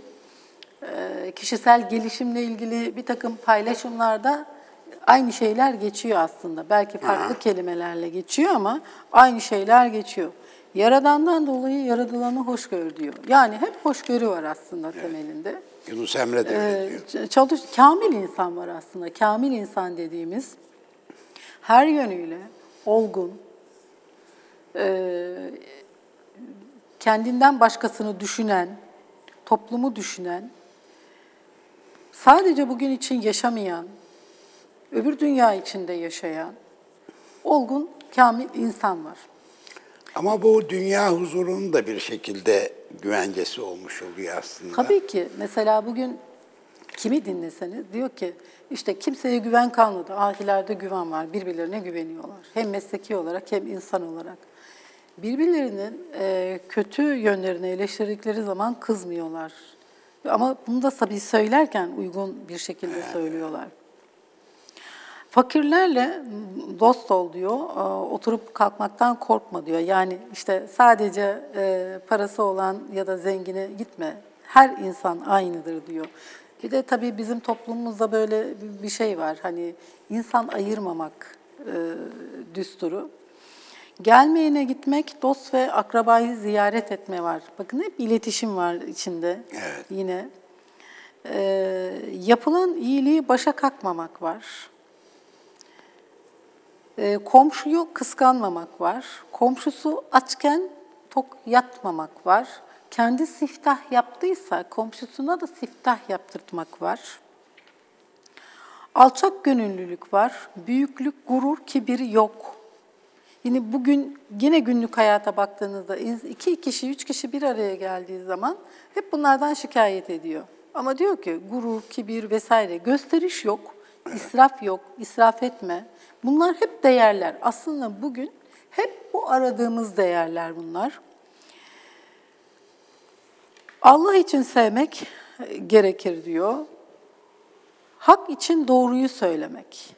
e, kişisel gelişimle ilgili bir takım paylaşımlarda aynı şeyler geçiyor aslında. Belki farklı kelimelerle geçiyor ama aynı şeyler geçiyor. Yaradandan dolayı yaradılanı hoş gör diyor. Yani hep hoşgörü var aslında temelinde. Yunus Emre de öyle diyor. Ee, çalış, kamil insan var aslında. Kamil insan dediğimiz her yönüyle olgun, e, kendinden başkasını düşünen, toplumu düşünen, sadece bugün için yaşamayan, öbür dünya içinde yaşayan, olgun, kamil insan var. Ama bu dünya huzurunun da bir şekilde güvencesi olmuş oluyor aslında. Tabii ki. Mesela bugün kimi dinleseniz diyor ki işte kimseye güven kalmadı. Ahilerde güven var. Birbirlerine güveniyorlar. Hem mesleki olarak hem insan olarak. birbirlerinin e, kötü yönlerini eleştirdikleri zaman kızmıyorlar. Ama bunu da tabii söylerken uygun bir şekilde söylüyorlar. Fakirlerle dost ol diyor, e, oturup kalkmaktan korkma diyor. Yani işte sadece e, parası olan ya da zengine gitme, her insan aynıdır diyor. Bir de tabii bizim toplumumuzda böyle bir şey var, hani insan ayırmamak e, düsturu. Gelmeyene gitmek, dost ve akrabayı ziyaret etme var. Bakın hep iletişim var içinde Evet. yine. E, yapılan iyiliği başa kakmamak var. E, komşuyu kıskanmamak var. Komşusu açken tok yatmamak var. Kendi siftah yaptıysa komşusuna da siftah yaptırtmak var. Alçak gönüllülük var. Büyüklük, gurur, kibir yok. Yine bugün yine günlük hayata baktığınızda iki kişi, üç kişi bir araya geldiği zaman hep bunlardan şikayet ediyor. Ama diyor ki gurur, kibir vesaire gösteriş yok, israf yok, israf etme. Bunlar hep değerler. Aslında bugün hep bu aradığımız değerler bunlar. Allah için sevmek e, gerekir diyor. Hak için doğruyu söylemek.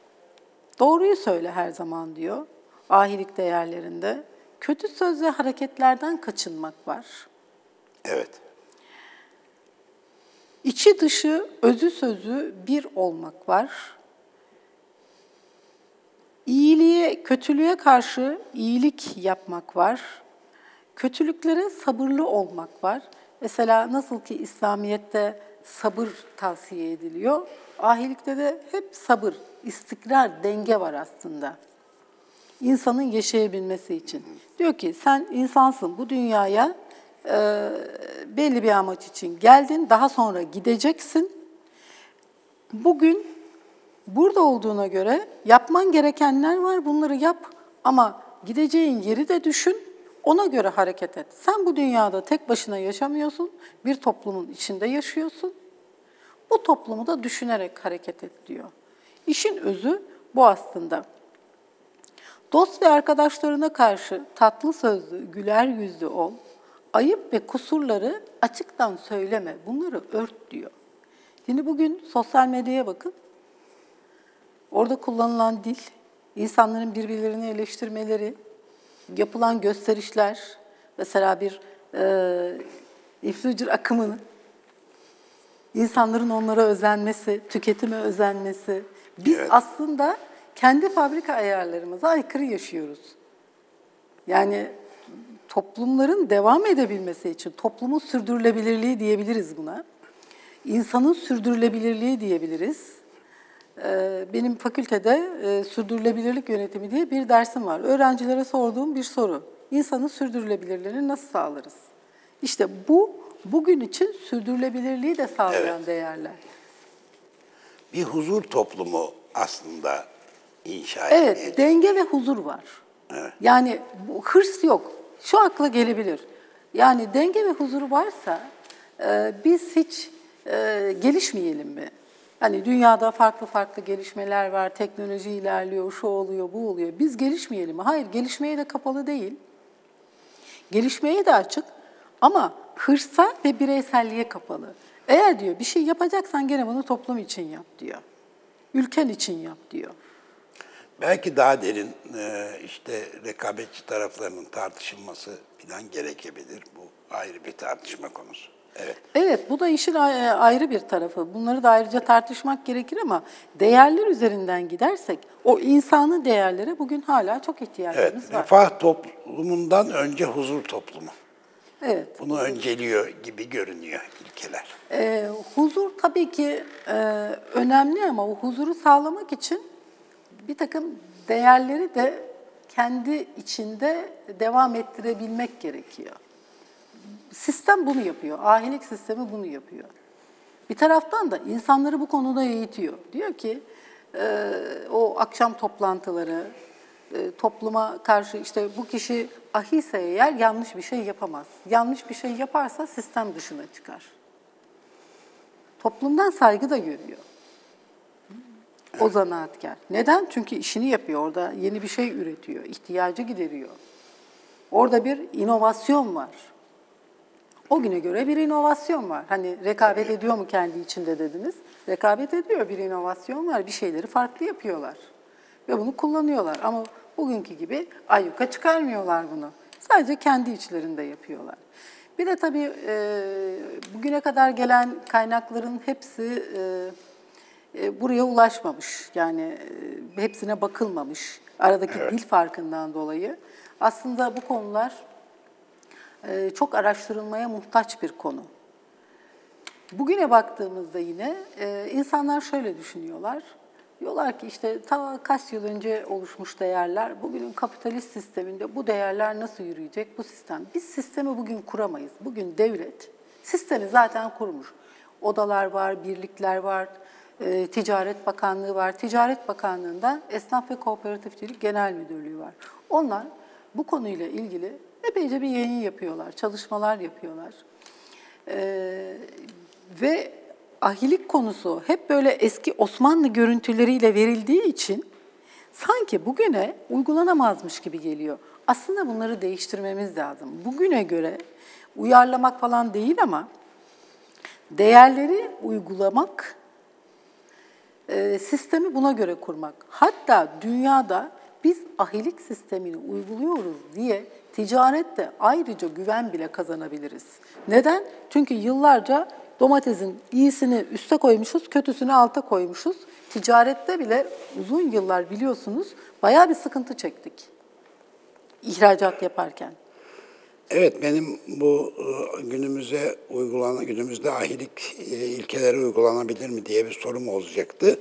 Doğruyu söyle her zaman diyor ahilik değerlerinde. Kötü söz ve hareketlerden kaçınmak var. Evet. İçi dışı, özü sözü bir olmak var. İyiliğe, kötülüğe karşı iyilik yapmak var. Kötülüklere sabırlı olmak var. Mesela nasıl ki İslamiyet'te sabır tavsiye ediliyor, ahilikte de hep sabır, istikrar, denge var aslında. İnsanın yaşayabilmesi için. Diyor ki sen insansın bu dünyaya e, belli bir amaç için geldin, daha sonra gideceksin. Bugün burada olduğuna göre yapman gerekenler var, bunları yap ama gideceğin yeri de düşün, ona göre hareket et. Sen bu dünyada tek başına yaşamıyorsun, bir toplumun içinde yaşıyorsun. Bu toplumu da düşünerek hareket et diyor. İşin özü bu aslında. Dost ve arkadaşlarına karşı tatlı sözlü, güler yüzlü ol. Ayıp ve kusurları açıktan söyleme, bunları ört diyor. Şimdi bugün sosyal medyaya bakın. Orada kullanılan dil, insanların birbirlerini eleştirmeleri, yapılan gösterişler, mesela bir e, influencer akımının insanların onlara özenmesi, tüketime özenmesi. Biz Evet. aslında kendi fabrika ayarlarımıza aykırı yaşıyoruz. Yani toplumların devam edebilmesi için toplumun sürdürülebilirliği diyebiliriz buna. İnsanın sürdürülebilirliği diyebiliriz. Ee, Benim fakültede e, sürdürülebilirlik yönetimi diye bir dersim var. Öğrencilere sorduğum bir soru. İnsanın sürdürülebilirliğini nasıl sağlarız? İşte bu bugün için sürdürülebilirliği de sağlayan Evet. değerler. Bir huzur toplumu aslında inşa etmeye Evet, denge ve huzur var. Evet. Yani bu hırs yok. Şu akla gelebilir. Yani denge ve huzur varsa e, biz hiç e, gelişmeyelim mi? Hani dünyada farklı farklı gelişmeler var, teknoloji ilerliyor, şu oluyor, bu oluyor. Biz gelişmeyelim mi? Hayır, gelişmeye de kapalı değil. Gelişmeye de açık ama hırsa ve bireyselliğe kapalı. Eğer diyor bir şey yapacaksan gene bunu toplum için yap diyor. Ülken için yap diyor. Belki daha derin e, işte rekabetçi taraflarının tartışılması falan gerekebilir. Bu ayrı bir tartışma konusu. Evet. Evet, bu da işin ay- ayrı bir tarafı. Bunları da ayrıca tartışmak gerekir ama değerler üzerinden gidersek o insani değerlere bugün hala çok Evet, ihtiyacımız var. refah toplumundan önce huzur toplumu. Evet. Bunu önceliyor gibi görünüyor ilkeler. Ee, huzur tabii ki e, önemli ama o huzuru sağlamak için bir takım değerleri de kendi içinde devam ettirebilmek gerekiyor. Sistem bunu yapıyor, ahilik sistemi bunu yapıyor. Bir taraftan da insanları bu konuda eğitiyor. Diyor ki e, o akşam toplantıları, e, topluma karşı işte bu kişi ahise eğer yanlış bir şey yapamaz. Yanlış bir şey yaparsa sistem dışına çıkar. Toplumdan saygı da görüyor. O zanaatkar. Neden? Çünkü işini yapıyor orada, yeni bir şey üretiyor, ihtiyacı gideriyor. Orada bir inovasyon var. O güne göre bir inovasyon var. Hani rekabet ediyor mu kendi içinde dediniz. Rekabet ediyor, bir inovasyon var. Bir şeyleri farklı yapıyorlar. Ve bunu kullanıyorlar. Ama bugünkü gibi ayyuka çıkarmıyorlar bunu. Sadece kendi içlerinde yapıyorlar. Bir de tabii e, bugüne kadar gelen kaynakların hepsi e, buraya ulaşmamış. Yani e, hepsine bakılmamış. Aradaki dil farkından dolayı. Aslında bu konular e, çok araştırılmaya muhtaç bir konu. Bugüne baktığımızda yine e, insanlar şöyle düşünüyorlar. Diyorlar ki işte ta kaç yıl önce oluşmuş değerler, bugünün kapitalist sisteminde bu değerler nasıl yürüyecek bu sistem? Biz sistemi bugün kuramayız. Bugün devlet sistemi zaten kurmuş. Odalar var, birlikler var, e, Ticaret Bakanlığı var. Ticaret Bakanlığı'nda Esnaf ve Kooperatifçilik Genel Müdürlüğü var. Onlar bu konuyla ilgili epeyce bir yayın yapıyorlar, çalışmalar yapıyorlar. Ee, ve ahilik konusu hep böyle eski Osmanlı görüntüleriyle verildiği için sanki bugüne uygulanamazmış gibi geliyor. Aslında bunları değiştirmemiz lazım. Bugüne göre uyarlamak falan değil ama değerleri uygulamak, e, sistemi buna göre kurmak. Hatta dünyada biz ahilik sistemini uyguluyoruz diye ticarette ayrıca güven bile kazanabiliriz. Neden? Çünkü yıllarca domatesin iyisini üste koymuşuz, kötüsünü alta koymuşuz. Ticarette bile uzun yıllar biliyorsunuz bayağı bir sıkıntı çektik ihracat yaparken. Evet benim bu e, günümüze uygulanan günümüzde ahilik e, ilkeleri uygulanabilir mi diye bir sorum olacaktı.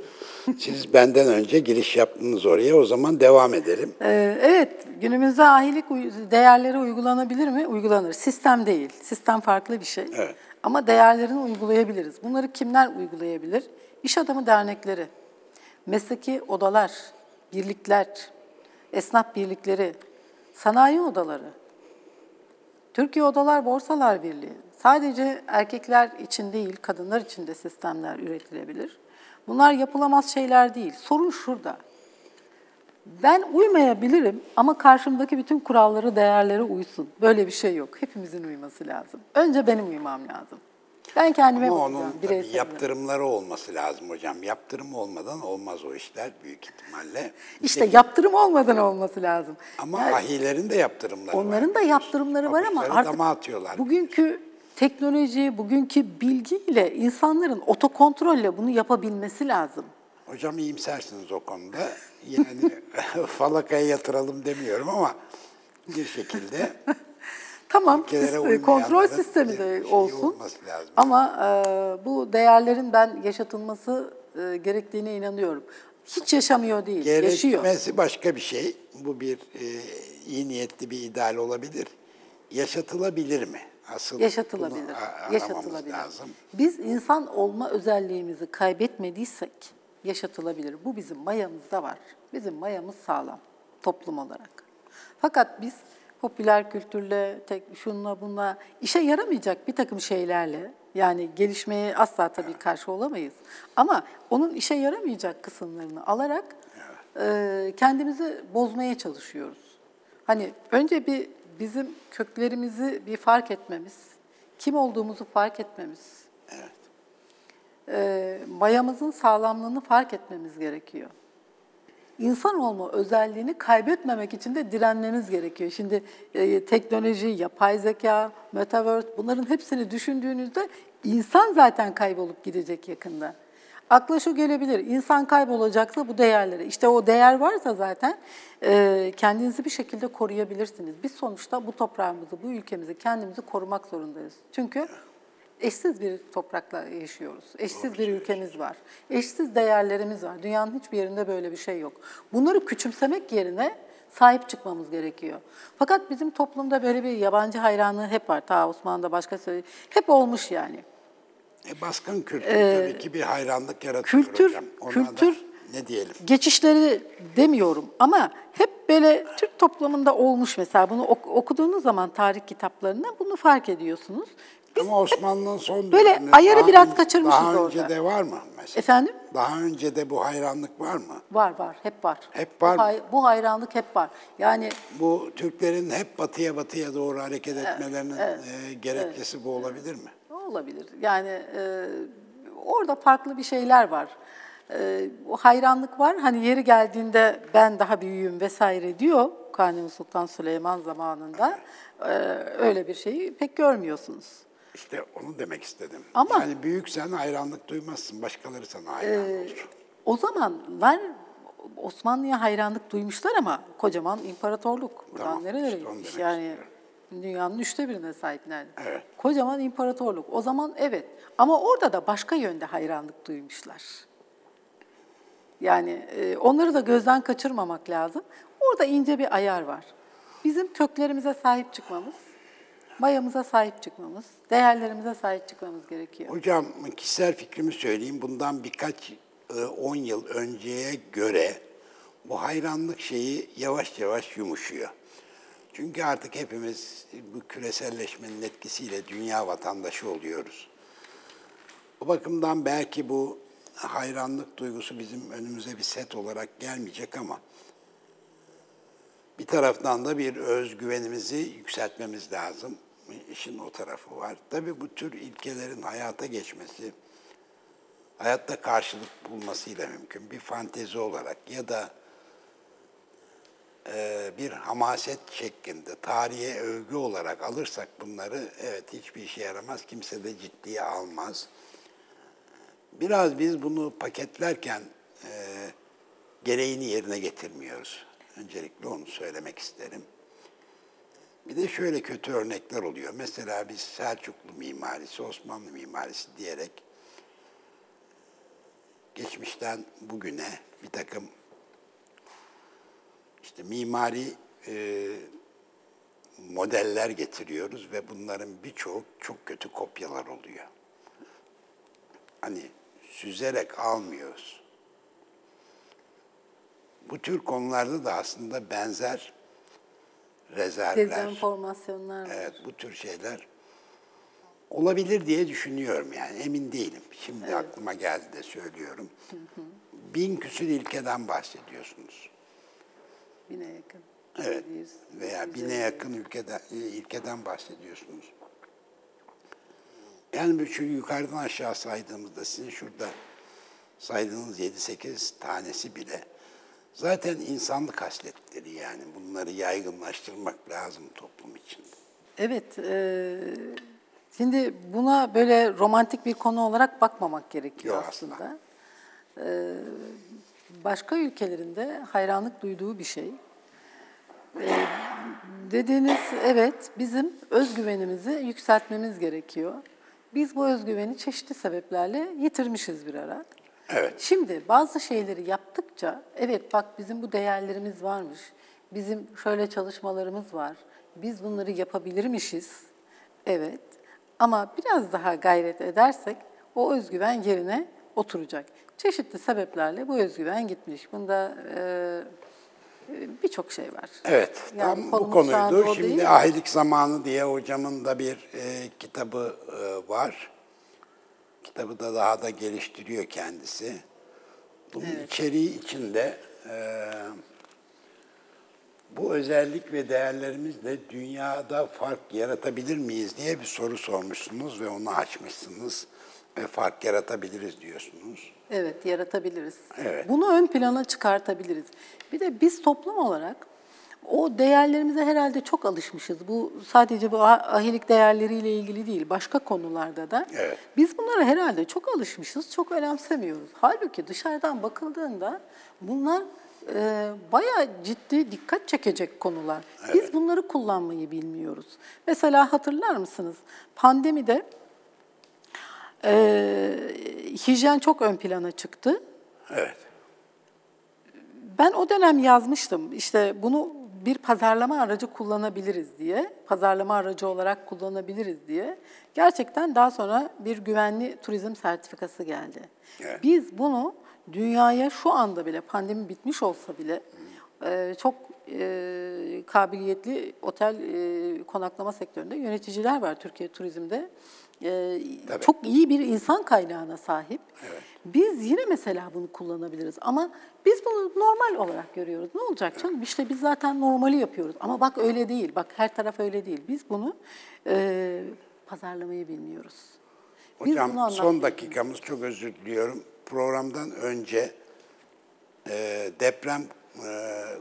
Siz benden önce giriş yaptınız oraya. O zaman devam edelim. Ee, Evet, günümüzde ahilik değerleri uygulanabilir mi? Uygulanır. Sistem değil. Sistem farklı bir şey. Evet. Ama değerlerini uygulayabiliriz. Bunları kimler uygulayabilir? İş adamı dernekleri, mesleki odalar, birlikler, esnaf birlikleri, sanayi odaları, Türkiye Odalar Borsalar Birliği. Sadece erkekler için değil, kadınlar için de sistemler üretilebilir. Bunlar yapılamaz şeyler değil. Sorun şurada. Ben uymayabilirim ama karşımdaki bütün kuralları, değerlere uysun. Böyle bir şey yok. Hepimizin uyması lazım. Önce benim uymam lazım. Ben kendime Ama onun tabii yaptırımları olması lazım hocam. Yaptırım olmadan olmaz o işler büyük ihtimalle. İşte yaptırım olmadan olması lazım. Ama Yani ahilerin de yaptırımları var. onların da yaptırımları var ama artık atıyorlar. bugünkü teknoloji, bugünkü bilgiyle insanların otokontrolle bunu yapabilmesi lazım. Hocam iyimsersiniz o konuda. Yani *laughs* falakaya yatıralım demiyorum ama bir şekilde *laughs* Tamam, uymayanların kontrol sistemi de olsun. Ama e, bu değerlerin ben yaşatılması e, gerektiğine inanıyorum. Hiç yaşamıyor değil, yaşıyor. gerekmesi başka bir şey. Bu bir e, iyi niyetli bir ideal olabilir. Yaşatılabilir mi? Asıl Yaşatılabilir. bunu Yaşatılabilir. lazım. Biz insan olma özelliğimizi kaybetmediysek yaşatılabilir. Bu bizim mayamızda var. Bizim mayamız sağlam toplum olarak. Fakat biz popüler kültürle, tek şunla bunla işe yaramayacak bir takım şeylerle yani gelişmeye asla tabii karşı olamayız. Ama onun işe yaramayacak kısımlarını alarak e, kendimizi bozmaya çalışıyoruz. Hani önce bir bizim köklerimizi bir fark etmemiz, kim olduğumuzu fark etmemiz, e, mayamızın sağlamlığını fark etmemiz gerekiyor. İnsan olma özelliğini kaybetmemek için de direnmemiz gerekiyor. Şimdi e, teknoloji, yapay zeka, metaverse bunların hepsini düşündüğünüzde insan zaten kaybolup gidecek yakında. Akla şu gelebilir, insan kaybolacaksa bu değerleri. İşte o değer varsa zaten e, kendinizi bir şekilde koruyabilirsiniz. Biz sonuçta bu toprağımızı, bu ülkemizi, kendimizi korumak zorundayız. Çünkü Eşsiz bir toprakla yaşıyoruz. Eşsiz bir ülkemiz var. Eşsiz değerlerimiz var. Dünyanın hiçbir yerinde böyle bir şey yok. Bunları küçümsemek yerine sahip çıkmamız gerekiyor. Fakat bizim toplumda böyle bir yabancı hayranlığı hep var. Ta Osmanlı'da başka söyle hep olmuş yani. E, baskın kültür tabii ki bir hayranlık yaratıyor Ee, kültür- hocam. Ona kültür- ne diyelim? Geçişleri demiyorum ama hep böyle Türk toplumunda olmuş mesela. Bunu ok- okuduğunuz zaman tarih kitaplarında bunu fark ediyorsunuz. Ama Osmanlı'nın son Böyle döneminde ayarı daha biraz ön- kaçırmışız Daha önce orada. de var mı mesela? Efendim? Daha önce de bu hayranlık var mı? Var var, hep var. Hep var Bu, mı? hay- bu hayranlık hep var. Yani Bu Türklerin hep batıya batıya doğru hareket etmelerinin e, gerekçesi bu olabilir mi? olabilir. Yani e, orada farklı bir şeyler var. E, o hayranlık var. Hani yeri geldiğinde ben daha büyüğüm vesaire diyor Kanuni Sultan Süleyman zamanında. E, öyle bir şeyi pek görmüyorsunuz. İşte onu demek istedim. Ama- yani büyük sen hayranlık duymazsın, başkaları sana hayran Ee, olur. O zamanlar Osmanlı'ya hayranlık duymuşlar ama kocaman imparatorluk. Buradan Tamam, nerelere işte gitmiş? Yani dünyanın üçte birine sahip neredeyse. Evet. Kocaman imparatorluk. O zaman evet. Ama orada da başka yönde hayranlık duymuşlar. Yani e, onları da gözden kaçırmamak lazım. Orada ince bir ayar var. Bizim köklerimize sahip çıkmamız, mayamıza sahip çıkmamız, değerlerimize sahip çıkmamız gerekiyor. Hocam kişisel fikrimi söyleyeyim. Bundan birkaç e, 10 yıl önceye göre bu hayranlık şeyi yavaş yavaş yumuşuyor. Çünkü artık hepimiz bu küreselleşmenin etkisiyle dünya vatandaşı oluyoruz. O bakımdan belki bu hayranlık duygusu bizim önümüze bir set olarak gelmeyecek ama bir taraftan da bir özgüvenimizi yükseltmemiz lazım. İşin o tarafı var. Tabii bu tür ilkelerin hayata geçmesi, hayatta karşılık bulmasıyla mümkün. Bir fantezi olarak ya da e, bir hamaset şeklinde tarihe övgü olarak alırsak bunları evet hiçbir işe yaramaz. Kimse de ciddiye almaz. Biraz biz bunu paketlerken e, gereğini yerine getirmiyoruz. Öncelikle onu söylemek isterim. Bir de şöyle kötü örnekler oluyor. Mesela biz Selçuklu mimarisi, Osmanlı mimarisi diyerek geçmişten bugüne bir takım işte mimari e, modeller getiriyoruz ve bunların birçoğu çok kötü kopyalar oluyor. Hani süzerek almıyoruz. Bu tür konularda da aslında benzer rezervler, Dezenformasyonlar evet, bu tür şeyler olabilir diye düşünüyorum yani emin değilim. Şimdi aklıma geldi de söylüyorum. Bin küsür ilkeden bahsediyorsunuz. Bine yakın. Evet. Yüz- Veya yüz bine yakın ülkeden, e, ilkeden bahsediyorsunuz. Yani şu yukarıdan aşağı saydığımızda sizin şurada saydığınız 7-8 tanesi bile zaten insanlık hasletleri yani bunları yaygınlaştırmak lazım toplum içinde. Evet, e, şimdi buna böyle romantik bir konu olarak bakmamak gerekiyor Yok, aslında. E, başka ülkelerinde hayranlık duyduğu bir şey. E, dediğiniz evet, bizim özgüvenimizi yükseltmemiz gerekiyor. Biz bu özgüveni çeşitli sebeplerle yitirmişiz bir ara. Evet. Şimdi bazı şeyleri yaptıkça evet bak bizim bu değerlerimiz varmış. Bizim şöyle çalışmalarımız var. Biz bunları yapabilirmişiz. Evet. Ama biraz daha gayret edersek o özgüven yerine oturacak. Çeşitli sebeplerle bu özgüven gitmiş. Bunda e, birçok şey var. Evet, Yani tam bu konuydu. Şimdi? Ahilik Zamanı diye hocamın da bir e, kitabı e, var. Kitabı da daha da geliştiriyor kendisi. Bunun içeriği içinde e, bu özellik ve değerlerimizle dünyada fark yaratabilir miyiz diye bir soru sormuşsunuz ve onu açmışsınız ve fark yaratabiliriz diyorsunuz. Evet, yaratabiliriz. Evet. Bunu ön plana çıkartabiliriz. Bir de biz toplum olarak o değerlerimize herhalde çok alışmışız. Bu sadece bu ah- ahilik değerleriyle ilgili değil, başka konularda da. Evet. Biz bunlara herhalde çok alışmışız, çok önemsemiyoruz. Halbuki dışarıdan bakıldığında bunlar e, bayağı ciddi dikkat çekecek konular. Biz bunları kullanmayı bilmiyoruz. Mesela hatırlar mısınız? Pandemide e, hijyen çok ön plana çıktı. Evet. Ben o dönem yazmıştım. İşte bunu bir pazarlama aracı kullanabiliriz diye, pazarlama aracı olarak kullanabiliriz diye. Gerçekten daha sonra bir güvenli turizm sertifikası geldi. Evet. Biz bunu dünyaya şu anda bile, pandemi bitmiş olsa bile e, çok e, kabiliyetli otel e, konaklama sektöründe yöneticiler var Türkiye Turizm'de. E, Tabii. çok iyi bir insan kaynağına sahip. Biz yine mesela bunu kullanabiliriz ama biz bunu normal olarak görüyoruz. Ne olacak canım? İşte biz zaten normali yapıyoruz. Ama bak öyle değil. Bak her taraf öyle değil. Biz bunu e, pazarlamayı bilmiyoruz. Biz Hocam son dakikamız çok özür diliyorum. Programdan önce e, deprem e,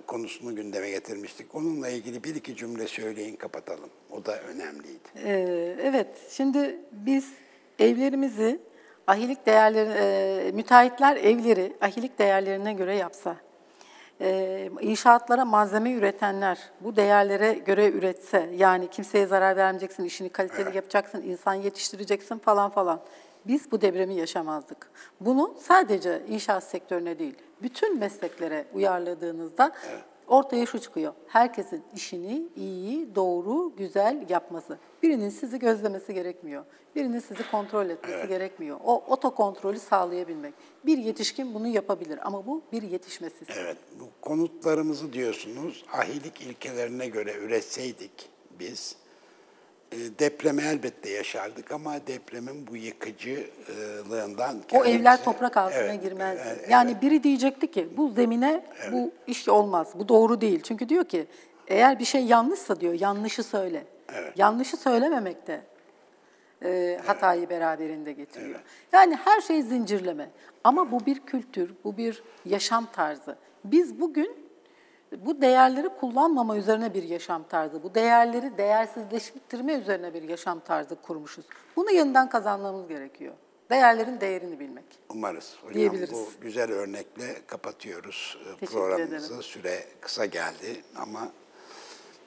konusunu gündeme getirmiştik. Onunla ilgili bir iki cümle söyleyin kapatalım. O da önemliydi. Ee, evet, şimdi biz evlerimizi ahilik değerleri, e, müteahhitler evleri ahilik değerlerine göre yapsa, e, inşaatlara malzeme üretenler bu değerlere göre üretse, yani kimseye zarar vermeyeceksin, işini kaliteli yapacaksın, insan yetiştireceksin falan falan. Biz bu depremi yaşamazdık. Bunu sadece inşaat sektörüne değil, bütün mesleklere uyarladığınızda ortaya şu çıkıyor. Herkesin işini iyi, doğru, güzel yapması. Birinin sizi gözlemesi gerekmiyor. Birinin sizi kontrol etmesi gerekmiyor. O otokontrolü sağlayabilmek. Bir yetişkin bunu yapabilir ama bu bir yetişme sistemi. Evet, bu konutlarımızı diyorsunuz ahilik ilkelerine göre üretseydik biz depremi elbette yaşardık ama depremin bu yıkıcılığından O kendimize- evler toprak altına Evet, girmez. evet, Yani biri diyecekti ki bu zemine bu iş olmaz. Bu doğru değil. Çünkü diyor ki eğer bir şey yanlışsa diyor yanlışı söyle. Yanlışı söylememek de e, hatayı beraberinde getiriyor. Yani her şey zincirleme. Ama bu bir kültür, bu bir yaşam tarzı. Biz bugün bu değerleri kullanmama üzerine bir yaşam tarzı, bu değerleri değersizleştirme üzerine bir yaşam tarzı kurmuşuz. Bunu yeniden kazanmamız gerekiyor. Değerlerin değerini bilmek. Umarız. Hocam bu güzel örnekle kapatıyoruz e, Teşekkür programımızı. ederim. Süre kısa geldi ama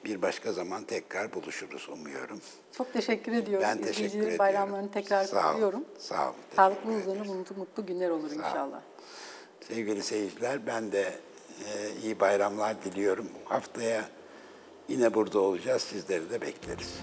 bir başka zaman tekrar buluşuruz umuyorum. Çok teşekkür ediyorum. Ben teşekkür İzleyicilerin ediyorum. bayramlarını tekrar Sağ olun, kutluyorum. sağ olun. Sağlıklı, huzurlu, mutlu, mutlu günler olur inşallah. Sevgili seyirciler ben de iyi bayramlar diliyorum. Haftaya yine burada olacağız. Sizleri de bekleriz.